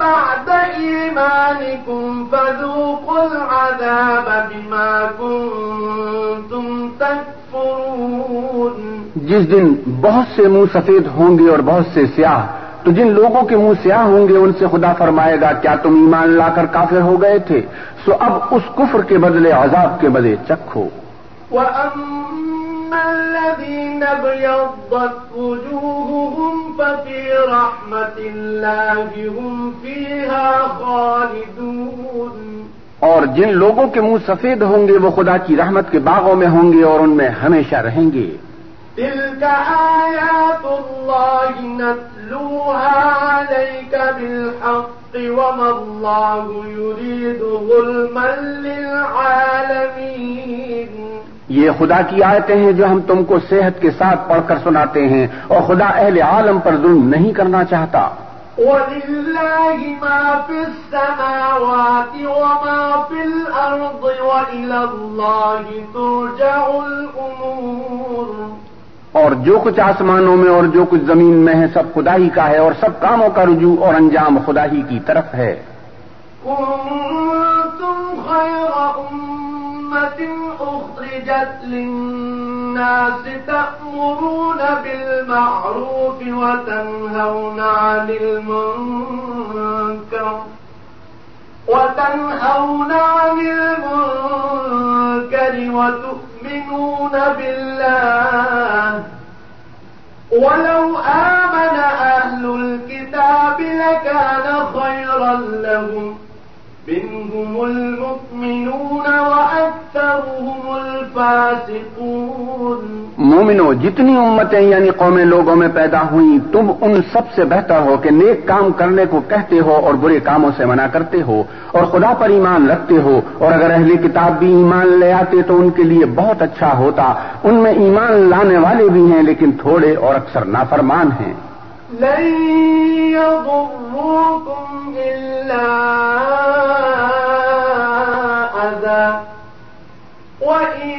بعد إيمانكم فذوقوا العذاب بما كنتم تكفرون جس دن بہت سے منہ سفید ہوں گے اور بہت سے سیاہ تو جن لوگوں کے منہ سیاہ ہوں گے ان سے خدا فرمائے گا کیا تم ایمان لا کر کافر ہو گئے تھے؟ سو اب اس کفر کے بدلے عذاب کے بدلے چکھو۔ اور جن لوگوں کے منہ سفید ہوں گے وہ خدا کی رحمت کے باغوں میں ہوں گے اور ان میں ہمیشہ رہیں گے۔ تلك آيات الله نتلوها عليك بالحق وما الله يريد ظلما للعالمين یہ خدا کی آیتیں ہیں جو ہم تم کو صحت کے ساتھ پڑھ کر سناتے ہیں اور خدا اہل عالم پر ظلم نہیں کرنا چاہتا۔ ولله ما في السماوات وما في الأرض وإلى الله ترجع الأمور اور جو کچھ آسمانوں میں اور جو کچھ زمین میں ہے، سب خدا ہی کا ہے اور سب کاموں کا رجوع اور انجام خدا ہی کی طرف ہے۔ كنتم خير أمة أخرجت للناس تأمرون بالمعروف وتنهون عن المنكر وتنهون عن المنكر وتؤمنون يؤمنون بالله. ولو آمن أهل الكتاب لكان خيرا لهم. منهم المؤمنون وأكثرهم الفاسقون. مومنو، جتنی امتیں یعنی قومیں لوگوں میں پیدا ہوئیں، تم ان سب سے بہتر ہو کہ نیک کام کرنے کو کہتے ہو اور برے کاموں سے منع کرتے ہو اور خدا پر ایمان رکھتے ہو اور اگر اہل کتاب بھی ایمان لے آتے تو ان کے لیے بہت اچھا ہوتا۔ ان میں ایمان لانے والے بھی ہیں لیکن تھوڑے اور اکثر نافرمان ہیں۔ لن يضروكم إلا أذى. وإن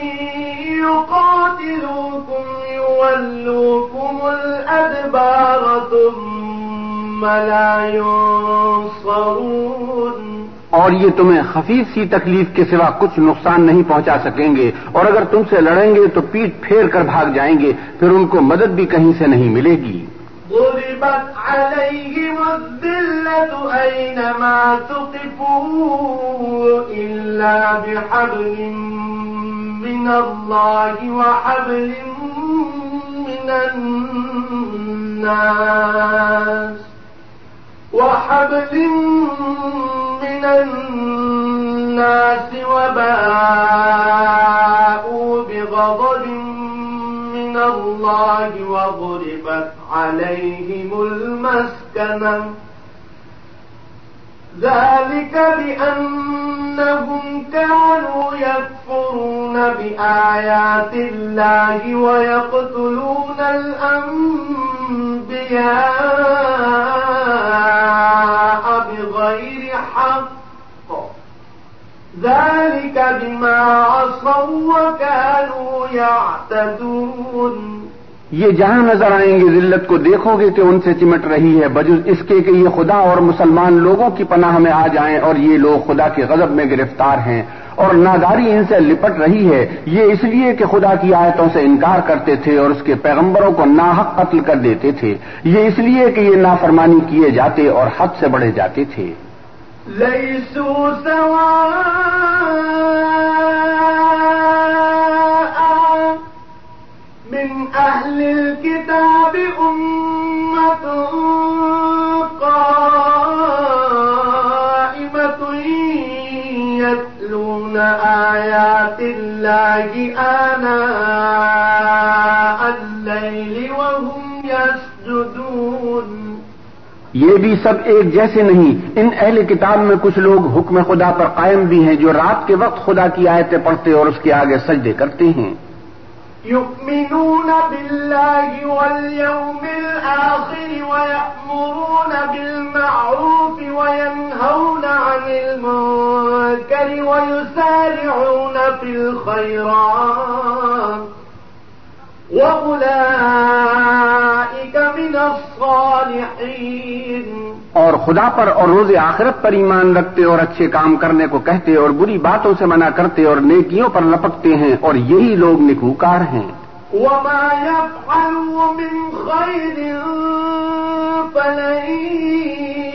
يقاتلوكم يولوكم الأدبار ثم لا ينصرون. اور یہ تمہیں خفیف سی تکلیف کے سوا کچھ نقصان نہیں پہنچا سکیں گے اور اگر تم سے لڑیں گے تو پیٹ پھیر کر بھاگ جائیں گے، پھر ان کو مدد بھی کہیں سے نہیں ملے گی۔ ضربت عليهم الذلة أينما تقفوا إلا بحبل من الله وحبل من الناس وحبل من الناس وباءوا بغضب من الله وضربت عليهم المسكنة ذلك بأنهم كانوا يكفرون بآيات الله ويقتلون الأنبياء بغير حق. ذلك بما عصوا وكانوا يعتدون. یہ جہاں نظر آئیں گے ذلت کو دیکھو گے کہ ان سے چمٹ رہی ہے بجز اس کے کہ یہ خدا اور مسلمان لوگوں کی پناہ میں آ جائیں اور یہ لوگ خدا کے غضب میں گرفتار ہیں اور ناداری ان سے لپٹ رہی ہے۔ یہ اس لیے کہ خدا کی آیتوں سے انکار کرتے تھے اور اس کے پیغمبروں کو ناحق قتل کر دیتے تھے۔ یہ اس لیے کہ یہ نافرمانی کیے جاتے اور حد سے بڑھے جاتے تھے۔ ليسوا سواء من أهل الكتاب أمة قائمة يتلون آيات الله آناء یہ بھی سب ایک جیسے نہیں۔ ان اہل کتاب میں کچھ لوگ حکم خدا پر قائم بھی ہیں جو رات کے وقت خدا کی آیتیں پڑھتے اور اس کے آگے سجدے کرتے ہیں۔ يؤمنون بالله واليوم الآخر ويأمرون بالمعروف وينهون عن المنكر ويسارعون في الخيرات وأولئك من الصالحين اور خدا پر اور روز آخرت پر ایمان رکھتے اور اچھے کام کرنے کو کہتے اور بری باتوں سے منع کرتے اور نیکیوں پر لپکتے ہیں اور یہی لوگ نکوکار ہیں۔ وما يفعلوا من خير فلن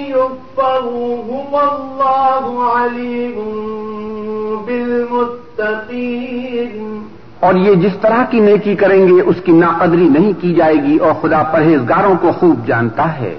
يكفروه والله عليم بالمتقين۔ اور یہ جس طرح کی نیکی کریں گے اس کی ناقدری نہیں کی جائے گی اور خدا پرہیزگاروں کو خوب جانتا ہے۔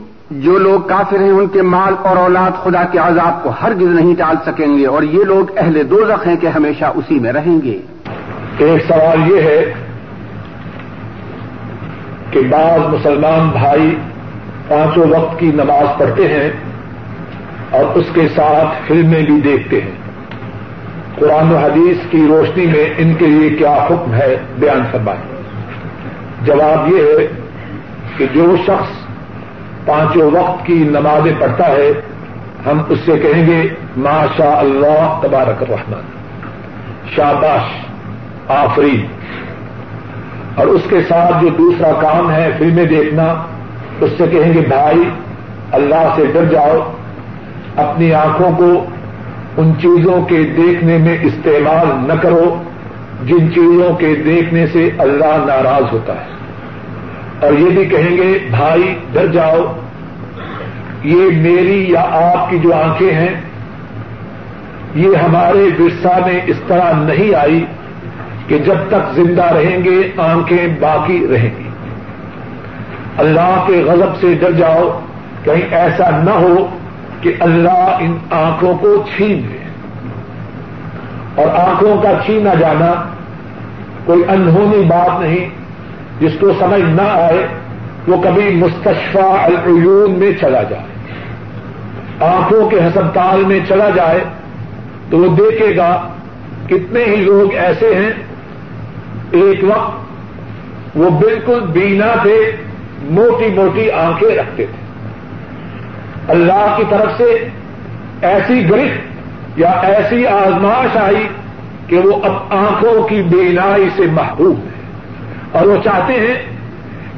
جو لوگ کافر ہیں ان کے مال اور اولاد خدا کے عذاب کو ہرگز نہیں ٹال سکیں گے اور یہ لوگ اہل دوزخ ہیں کہ ہمیشہ اسی میں رہیں گے۔ ایک سوال یہ ہے کہ بعض مسلمان بھائی پانچوں وقت کی نماز پڑھتے ہیں اور اس کے ساتھ فلمیں بھی دیکھتے ہیں۔ قرآن و حدیث کی روشنی میں ان کے لیے کیا حکم ہے؟ بیان فرمائیں۔ جواب یہ ہے کہ جو شخص پانچوں وقت کی نمازیں پڑھتا ہے، ہم اس سے کہیں گے ماشاء اللہ تبارک الرحمن۔ شاباش، آفرین۔ اور اس کے ساتھ جو دوسرا کام ہے، فلمیں دیکھنا، اس سے کہیں گے، بھائی، اللہ سے ڈر جاؤ۔ اپنی آنکھوں کو ان چیزوں کے دیکھنے میں استعمال نہ کرو، جن چیزوں کے دیکھنے سے اللہ ناراض ہوتا ہے۔ اور یہ بھی کہیں گے، بھائی، ڈر جاؤ۔ یہ میری یا آپ کی جو آنکھیں ہیں، یہ ہمارے ورثہ میں اس طرح نہیں آئی کہ جب تک زندہ رہیں گے، آنکھیں باقی رہیں گی۔ اللہ کے غضب سے ڈر جاؤ۔ کہیں ایسا نہ ہو کہ اللہ ان آنکھوں کو چھین لے۔ اور آنکھوں کا چھینا جانا کوئی انہونی بات نہیں۔ جس کو سمجھ نہ آئے، وہ کبھی مستشفہ العیون میں چلا جائے۔ آنکھوں کے ہسپتال میں چلا جائے تو وہ دیکھے گا کتنے ہی لوگ ایسے ہیں۔ ایک وقت وہ بالکل بینا تھے، موٹی موٹی آنکھیں رکھتے تھے۔ اللہ کی طرف سے ایسی گرفت یا ایسی آزماش آئی کہ وہ اب آنکھوں کی بینائی سے محبوب ہے۔ اور وہ چاہتے ہیں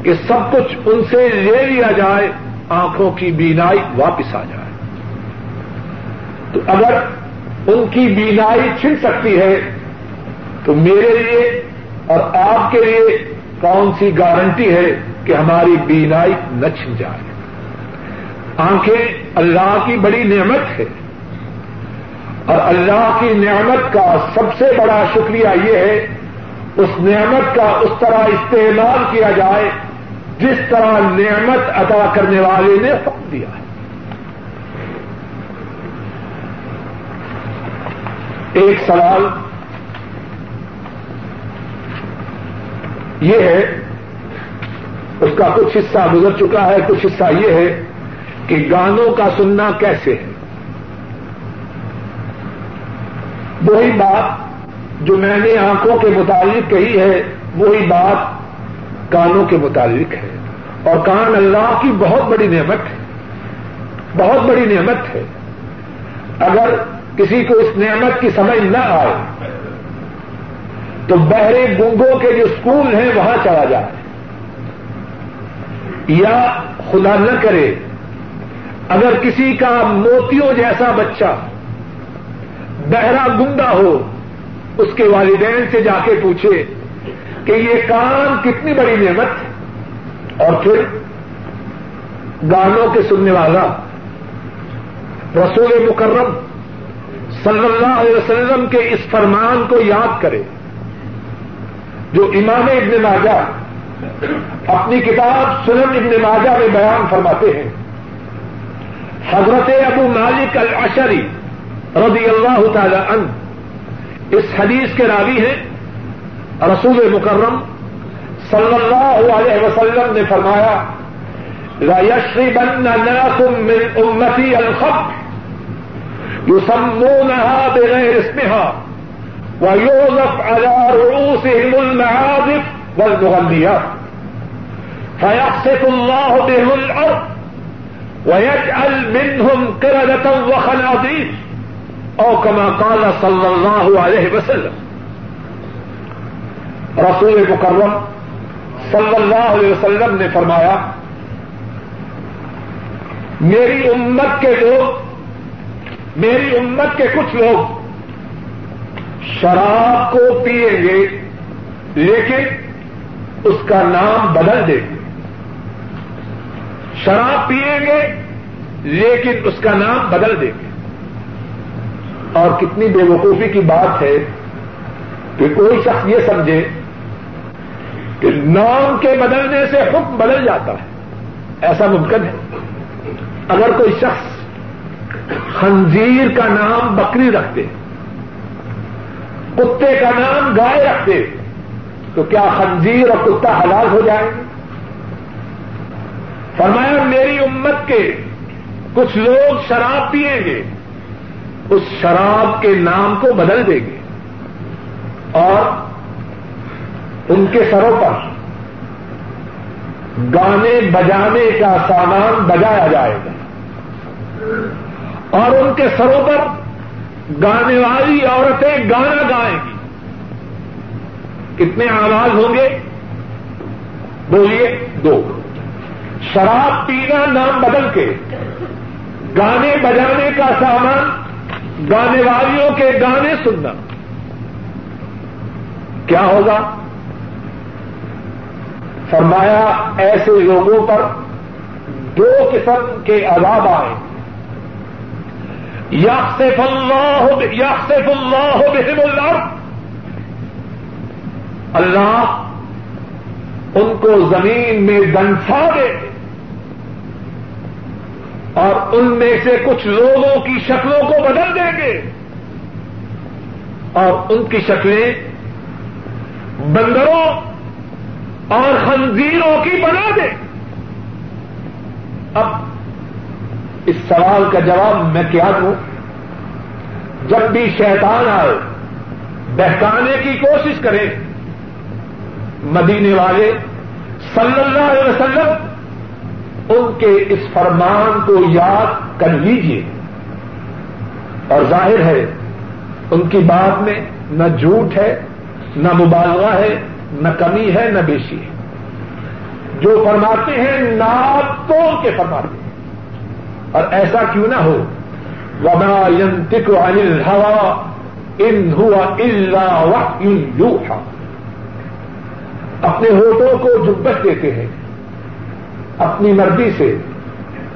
کہ سب کچھ ان سے لے لیا جائے، آنکھوں کی بینائی واپس آ جائے۔ تو اگر ان کی بینائی چھن سکتی ہے، تو میرے لیے اور آپ کے لیے کون سی گارنٹی ہے کہ ہماری بینائی نہ چھن جائے؟ آنکھیں اللہ کی بڑی نعمت ہے۔ اور اللہ کی نعمت کا سب سے بڑا شکریہ یہ ہے اس نعمت کا اس طرح استعمال کیا جائے جس طرح نعمت ادا کرنے والے نے حکم دیا ہے۔ ایک سوال یہ ہے، اس کا کچھ حصہ گزر چکا ہے، کچھ حصہ یہ ہے کہ گانوں کا سننا کیسے ہے۔ وہی بات جو میں نے آنکھوں کے متعلق کہی ہے، وہی بات کانوں کے متعلق ہے۔ اور کان اللہ کی بہت بڑی نعمت ہے۔ بہت بڑی نعمت ہے۔ اگر کسی کو اس نعمت کی سمجھ نہ آئے، تو بہرے گنگوں کے جو اسکول ہیں، وہاں چلا جائے۔ یا خدا نہ کرے، اگر کسی کا موتیوں جیسا بچہ بہرا گنگا ہو اس کے والدین سے جا کے پوچھے کہ یہ کام کتنی بڑی نعمت اور پھر گانوں کے سننے والا، رسول مکرم صلی اللہ علیہ وسلم کے اس فرمان کو یاد کرے، جو امام ابن ماجہ اپنی کتاب سنن ابن ماجہ میں بیان فرماتے ہیں۔ حضرت ابو مالک العشری رضی اللہ تعالی عنہ اس حدیث کے راوی ہیں۔ رسول مکرم صلی اللہ علیہ وسلم نے فرمایا یشری بن من امتی الخب یو سمونها بغیر اسمها ويوظف على رؤوسهم المعازف والمغنيات فيقصف الله بهم الأرض ويجعل منهم قردة وخنازير او كما قال صلی اللہ علیہ وسلم۔ رسول مکرم صلی اللہ علیہ وسلم نے فرمایا، میری امت کے لوگ، میری امت کے کچھ لوگ شراب کو پیئیں گے، لیکن اس کا نام بدل دیں گے۔ شراب پیئیں گے، لیکن اس کا نام بدل دیں گے۔ اور کتنی بے وقوفی کی بات ہے کہ کوئی شخص یہ سمجھے کہ نام کے بدلنے سے حکم بدل جاتا ہے۔ ایسا ممکن ہے۔ اگر کوئی شخص خنزیر کا نام بکری رکھتے، کتے کا نام گائے رکھتے، تو کیا خنزیر اور کتا حلال ہو جائیں گے؟ فرمایا، میری امت کے کچھ لوگ شراب پیئیں گے۔ اس شراب کے نام کو بدل دیں گے اور ان کے سروں پر گانے بجانے کا سامان بجایا جائے گا اور ان کے سروں پر گانے والی عورتیں گانا گائیں گی کتنے آواز ہوں گے بولیے دو شراب پینا نام بدل کے گانے بجانے کا سامان گانے والیوں کے گانے سننا۔ کیا ہوگا؟ فرمایا، ایسے لوگوں پر دو قسم کے عذاب آئے۔ یا اللہ یا اللہ بہم اللہ اللہ ان کو زمین میں دنسا دے۔ اور ان میں سے کچھ لوگوں کی شکلوں کو بدل دیں گے۔ اور ان کی شکلیں بندروں اور خنزیروں کی بنا دیں۔ اب اس سوال کا جواب میں کیا دوں؟ جب بھی شیطان آئے، بہکانے کی کوشش کریں۔ مدینے والے صلی اللہ علیہ وسلم ان کے اس فرمان کو یاد کر لیجیے اور ظاہر ہے، ان کی بات میں نہ جھوٹ ہے، نہ مبالغہ ہے، نہ کمی ہے، نہ بیشی ہے۔ جو فرماتے ہیں ناپ تو کے فرماتے ہیں۔ اور ایسا کیوں نہ ہو۔ وما ينطق عن الهوى ان هو الا وحي يوحى۔ اپنے ہوٹوں کو جبت دیتے ہیں۔ اپنی مرضی سے،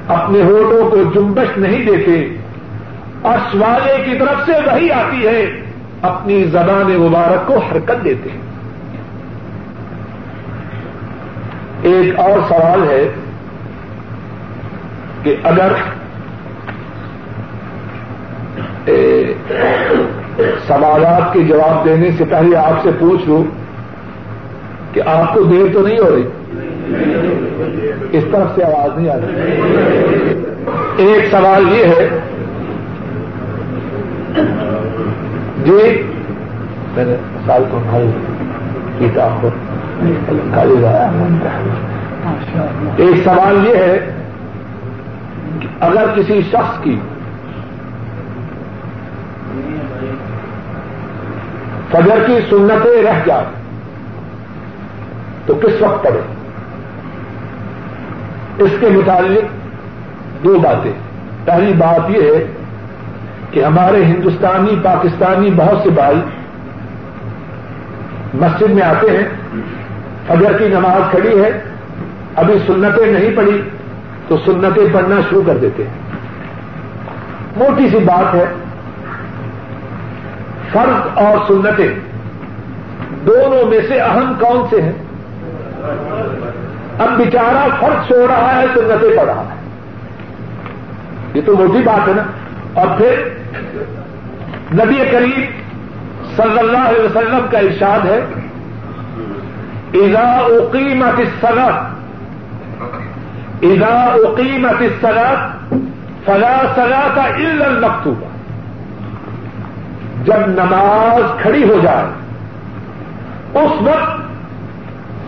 اپنے ہوٹوں کو جمبش نہیں دیتے۔ اور والے کی طرف سے وہی آتی ہے، اپنی زبان مبارک کو حرکت دیتے۔ ہیں ایک اور سوال ہے کہ اگر سوالات کے جواب دینے سے پہلے آپ سے پوچھ لوں کہ آپ کو دیر تو نہیں ہو رہی؟ اس طرف سے آواز نہیں آ رہی ایک سوال یہ ہے جی میں نے سال کو کتاب کو ایک سوال یہ ہے کہ اگر کسی شخص کی فجر کی سنتیں رہ جائیں، تو کس وقت پڑے اس کے متعلق دو باتیں۔ پہلی بات یہ ہے کہ ہمارے ہندوستانی، پاکستانی بہت سے بھائی مسجد میں آتے ہیں، فجر کی نماز کھڑی ہے، ابھی سنتیں نہیں پڑی تو سنتیں پڑھنا شروع کر دیتے ہیں۔ موٹی سی بات ہے، فرض اور سنتیں دونوں میں سے اہم کون سے ہیں؟ اب بیچارہ فرق چھوڑ رہا ہے تو نتے پڑ رہا ہے۔ یہ تو موٹی بات ہے نا۔ اور پھر نبی کریم صلی اللہ علیہ وسلم کا ارشاد ہے، اذا اقیمت الصلاة، اذا اقیمت الصلاة فلا صلاة الا المکتوبہ۔ جب نماز کھڑی ہو جائے، اس وقت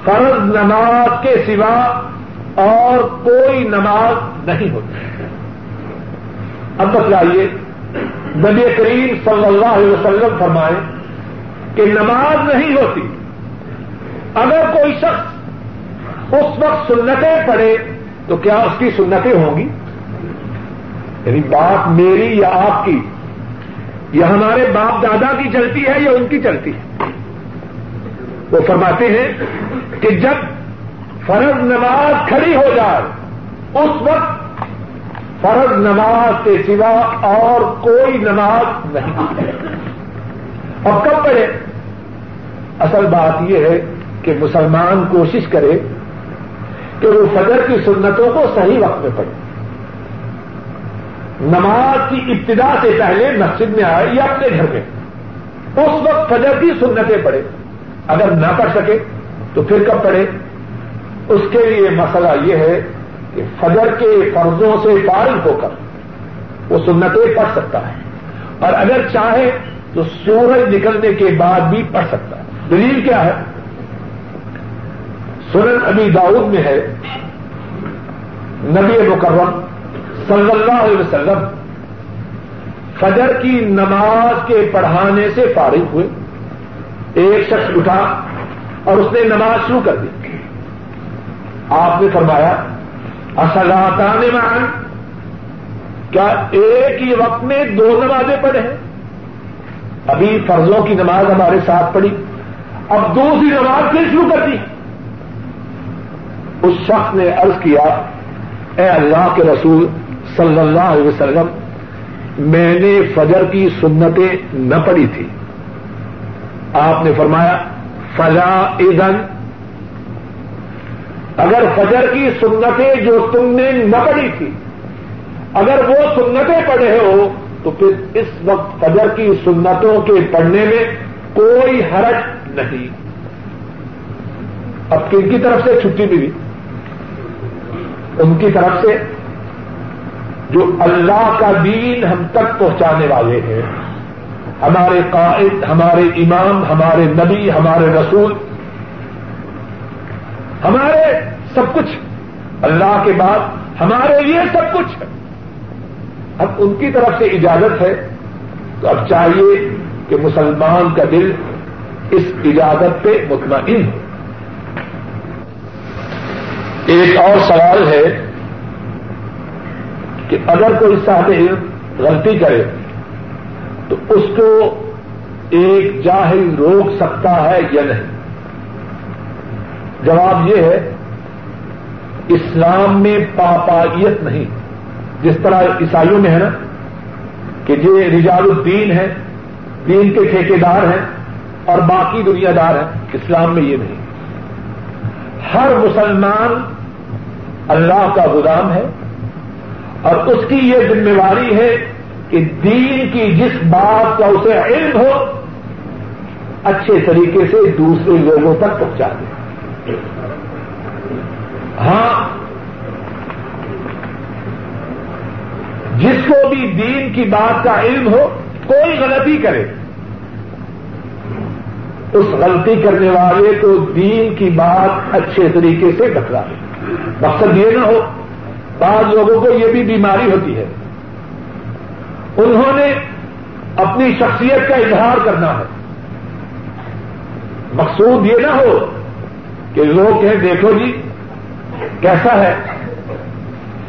فرض نماز کے سوا اور کوئی نماز نہیں ہوتی۔ اب بتلائیے نبی کریم صلی اللہ علیہ وسلم فرمائے کہ نماز نہیں ہوتی۔ اگر کوئی شخص اس وقت سنتیں پڑھے تو کیا اس کی سنتیں ہوں گی؟ یعنی بات میری یا آپ کی، یا ہمارے باپ دادا کی چلتی ہے یا ان کی چلتی ہے؟ وہ فرماتے ہیں کہ جب فرض نماز کھڑی ہو جائے، اس وقت فرض نماز کے سوا اور کوئی نماز نہیں۔ اب کب پڑھے؟ اصل بات یہ ہے کہ مسلمان کوشش کرے کہ وہ فجر کی سنتوں کو صحیح وقت میں پڑھے۔ نماز کی ابتدا سے پہلے مسجد میں آئے یا اپنے گھر میں۔ اس وقت فجر کی سنتیں پڑھے۔ اگر نہ پڑھ سکے تو پھر کب پڑھے؟ اس کے لیے مسئلہ یہ ہے کہ فجر کے فرضوں سے فارغ ہو کر وہ سنتیں پڑھ سکتا ہے۔ اور اگر چاہے تو سورج نکلنے کے بعد بھی پڑھ سکتا ہے۔ دلیل کیا ہے؟ سورج ابھی داؤد میں ہے، نبی مکرم صلی اللہ علیہ وسلم فجر کی نماز کے پڑھانے سے فارغ ہوئے۔ ایک شخص اٹھا اور اس نے نماز شروع کر دی۔ آپ نے فرمایا اصلاطان مان کیا ایک ہی وقت میں دو نمازیں پڑھے ہیں؟ ابھی فرضوں کی نماز ہمارے ساتھ پڑھی، اب دوسری نماز پھر شروع کر دی۔ اس شخص نے عرض کیا، اے اللہ کے رسول صلی اللہ علیہ وسلم، میں نے فجر کی سنتیں نہ پڑھی تھی۔ آپ نے فرمایا فضا ادن اگر فجر کی سنتیں جو تم نے نہ پڑھی تھی، اگر وہ سنتیں پڑھے ہو، تو پھر اس وقت فجر کی سنتوں کے پڑھنے میں کوئی حرج نہیں۔ اب کن کی طرف سے چھٹی ملی؟ ان کی طرف سے جو اللہ کا دین ہم تک پہنچانے والے ہیں۔ ہمارے قائد، ہمارے امام، ہمارے نبی، ہمارے رسول، ہمارے سب کچھ۔ اللہ کے بعد ہمارے لیے سب کچھ۔ ہے اب ان کی طرف سے اجازت ہے۔ تو اب چاہیے کہ مسلمان کا دل اس اجازت پہ مطمئن ہو۔ ایک اور سوال ہے کہ اگر کوئی صاحب علم غلطی کرے تو اس کو ایک جاہل روک سکتا ہے یا نہیں؟ جواب یہ ہے، اسلام میں پاپائیت نہیں۔ جس طرح عیسائیوں میں ہے نا، کہ یہ رجال الدین ہے دین کے ٹھیکے دار ہیں اور باقی دنیا دار ہیں، اسلام میں یہ نہیں۔ ہر مسلمان اللہ کا غلام ہے اور اس کی یہ ذمہ داری ہے کہ دین کی جس بات کا اسے علم ہو، اچھے طریقے سے دوسرے لوگوں تک پہنچا دے ہاں جس کو بھی دین کی بات کا علم ہو، کوئی غلطی کرے۔ اس غلطی کرنے والے کو دین کی بات اچھے طریقے سے بتلا دے۔ مقصد یہ نہ ہو، بعض لوگوں کو یہ بھی بیماری ہوتی ہے۔ انہوں نے اپنی شخصیت کا اظہار کرنا ہے۔ مقصود یہ نہ ہو کہ لوگ کہیں، دیکھو جی کیسا ہے؟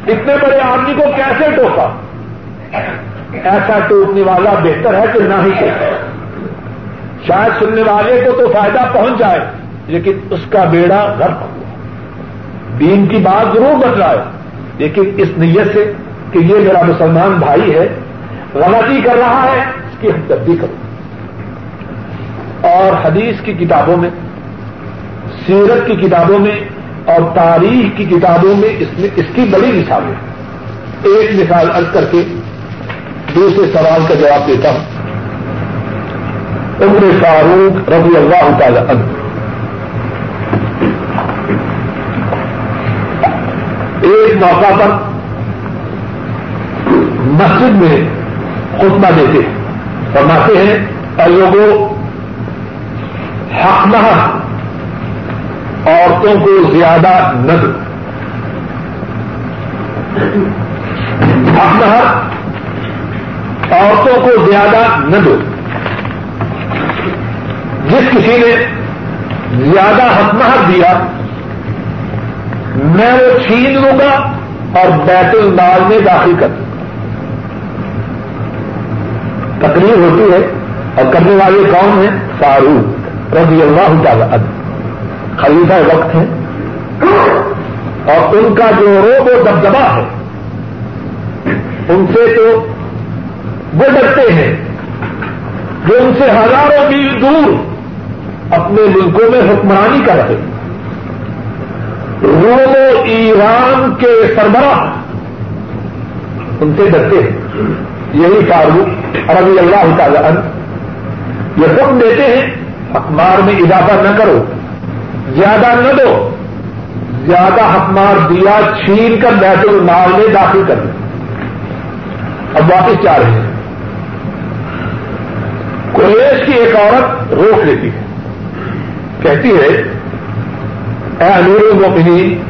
اتنے بڑے آدمی کو کیسے ٹوکا؟ ایسا ٹوکنے والا بہتر ہے کہ نہ ہی ٹوکا شاید سننے والے کو تو فائدہ پہنچ جائے، لیکن اس کا بیڑا غرق ہوا دین کی بات ضرور بدلائے لیکن اس نیت سے کہ یہ میرا مسلمان بھائی ہے غلطی کر رہا ہے اس کی ہمدردی کروں اور حدیث کی کتابوں میں، سیرت کی کتابوں میں اور تاریخ کی کتابوں میں اس میں، اس کی بڑی مثال ہے۔ ایک مثال ارد کر کے دوسرے سوال کا جواب دیتا ہوں۔ عمر فاروق رضی اللہ تعالی عنہ۔ ایک موقع پر مسجد میں خطبہ دیتے ہیں، فرماتے ہیں اور لوگوں حق عورتوں کو زیادہ نہ دو اپنا عورتوں کو زیادہ نہ دو جس کسی نے زیادہ حق دیا، میں وہ چھین لوں گا اور بیت المال میں داخل کر دوں تقریر ہوتی ہے اور کرنے والے کون ہیں؟ فاروق رضی اللہ تعالی خلیفہ وقت ہے اور ان کا جو روب و دبدبا ہے، ان سے تو وہ ڈرتے ہیں جو ان سے ہزاروں میل دور اپنے ملکوں میں حکمرانی کر رہے روم و ایران کے سربراہ، ان سے ڈرتے ہیں۔ یہی فاروق رضی اللہ تعالی عنہ، یہ حکم دیتے ہیں اخبار میں اضافہ نہ کرو، زیادہ نہ دو، زیادہ حکمار دیا چھین کر بیت المال میں داخل کر دیں اب واپس جا رہے ہیں؟ کویش کی ایک عورت روک لیتی ہے۔ کہتی ہے، اے امیر المؤمنین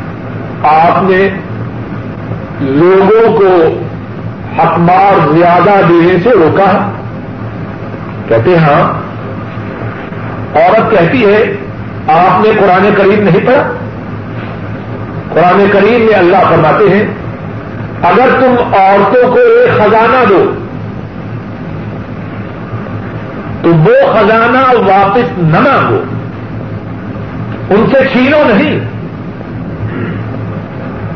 آپ نے لوگوں کو حقمار زیادہ دینے سے روکا ہے۔ کہتے ہاں۔ عورت کہتی ہے، آپ نے قرآن کریم نہیں پڑھا؟ قرآن کریم میں اللہ فرماتے ہیں، اگر تم عورتوں کو ایک خزانہ دو، تو وہ خزانہ واپس نہ مانگو۔ ان سے چھینو نہیں۔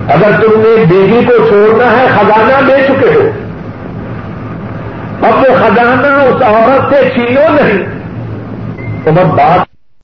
اگر تم نے بیوی کو چھوڑنا ہے، خزانہ دے چکے ہو۔ اب وہ خزانہ اس عورت سے چھینو نہیں۔ تو میں بات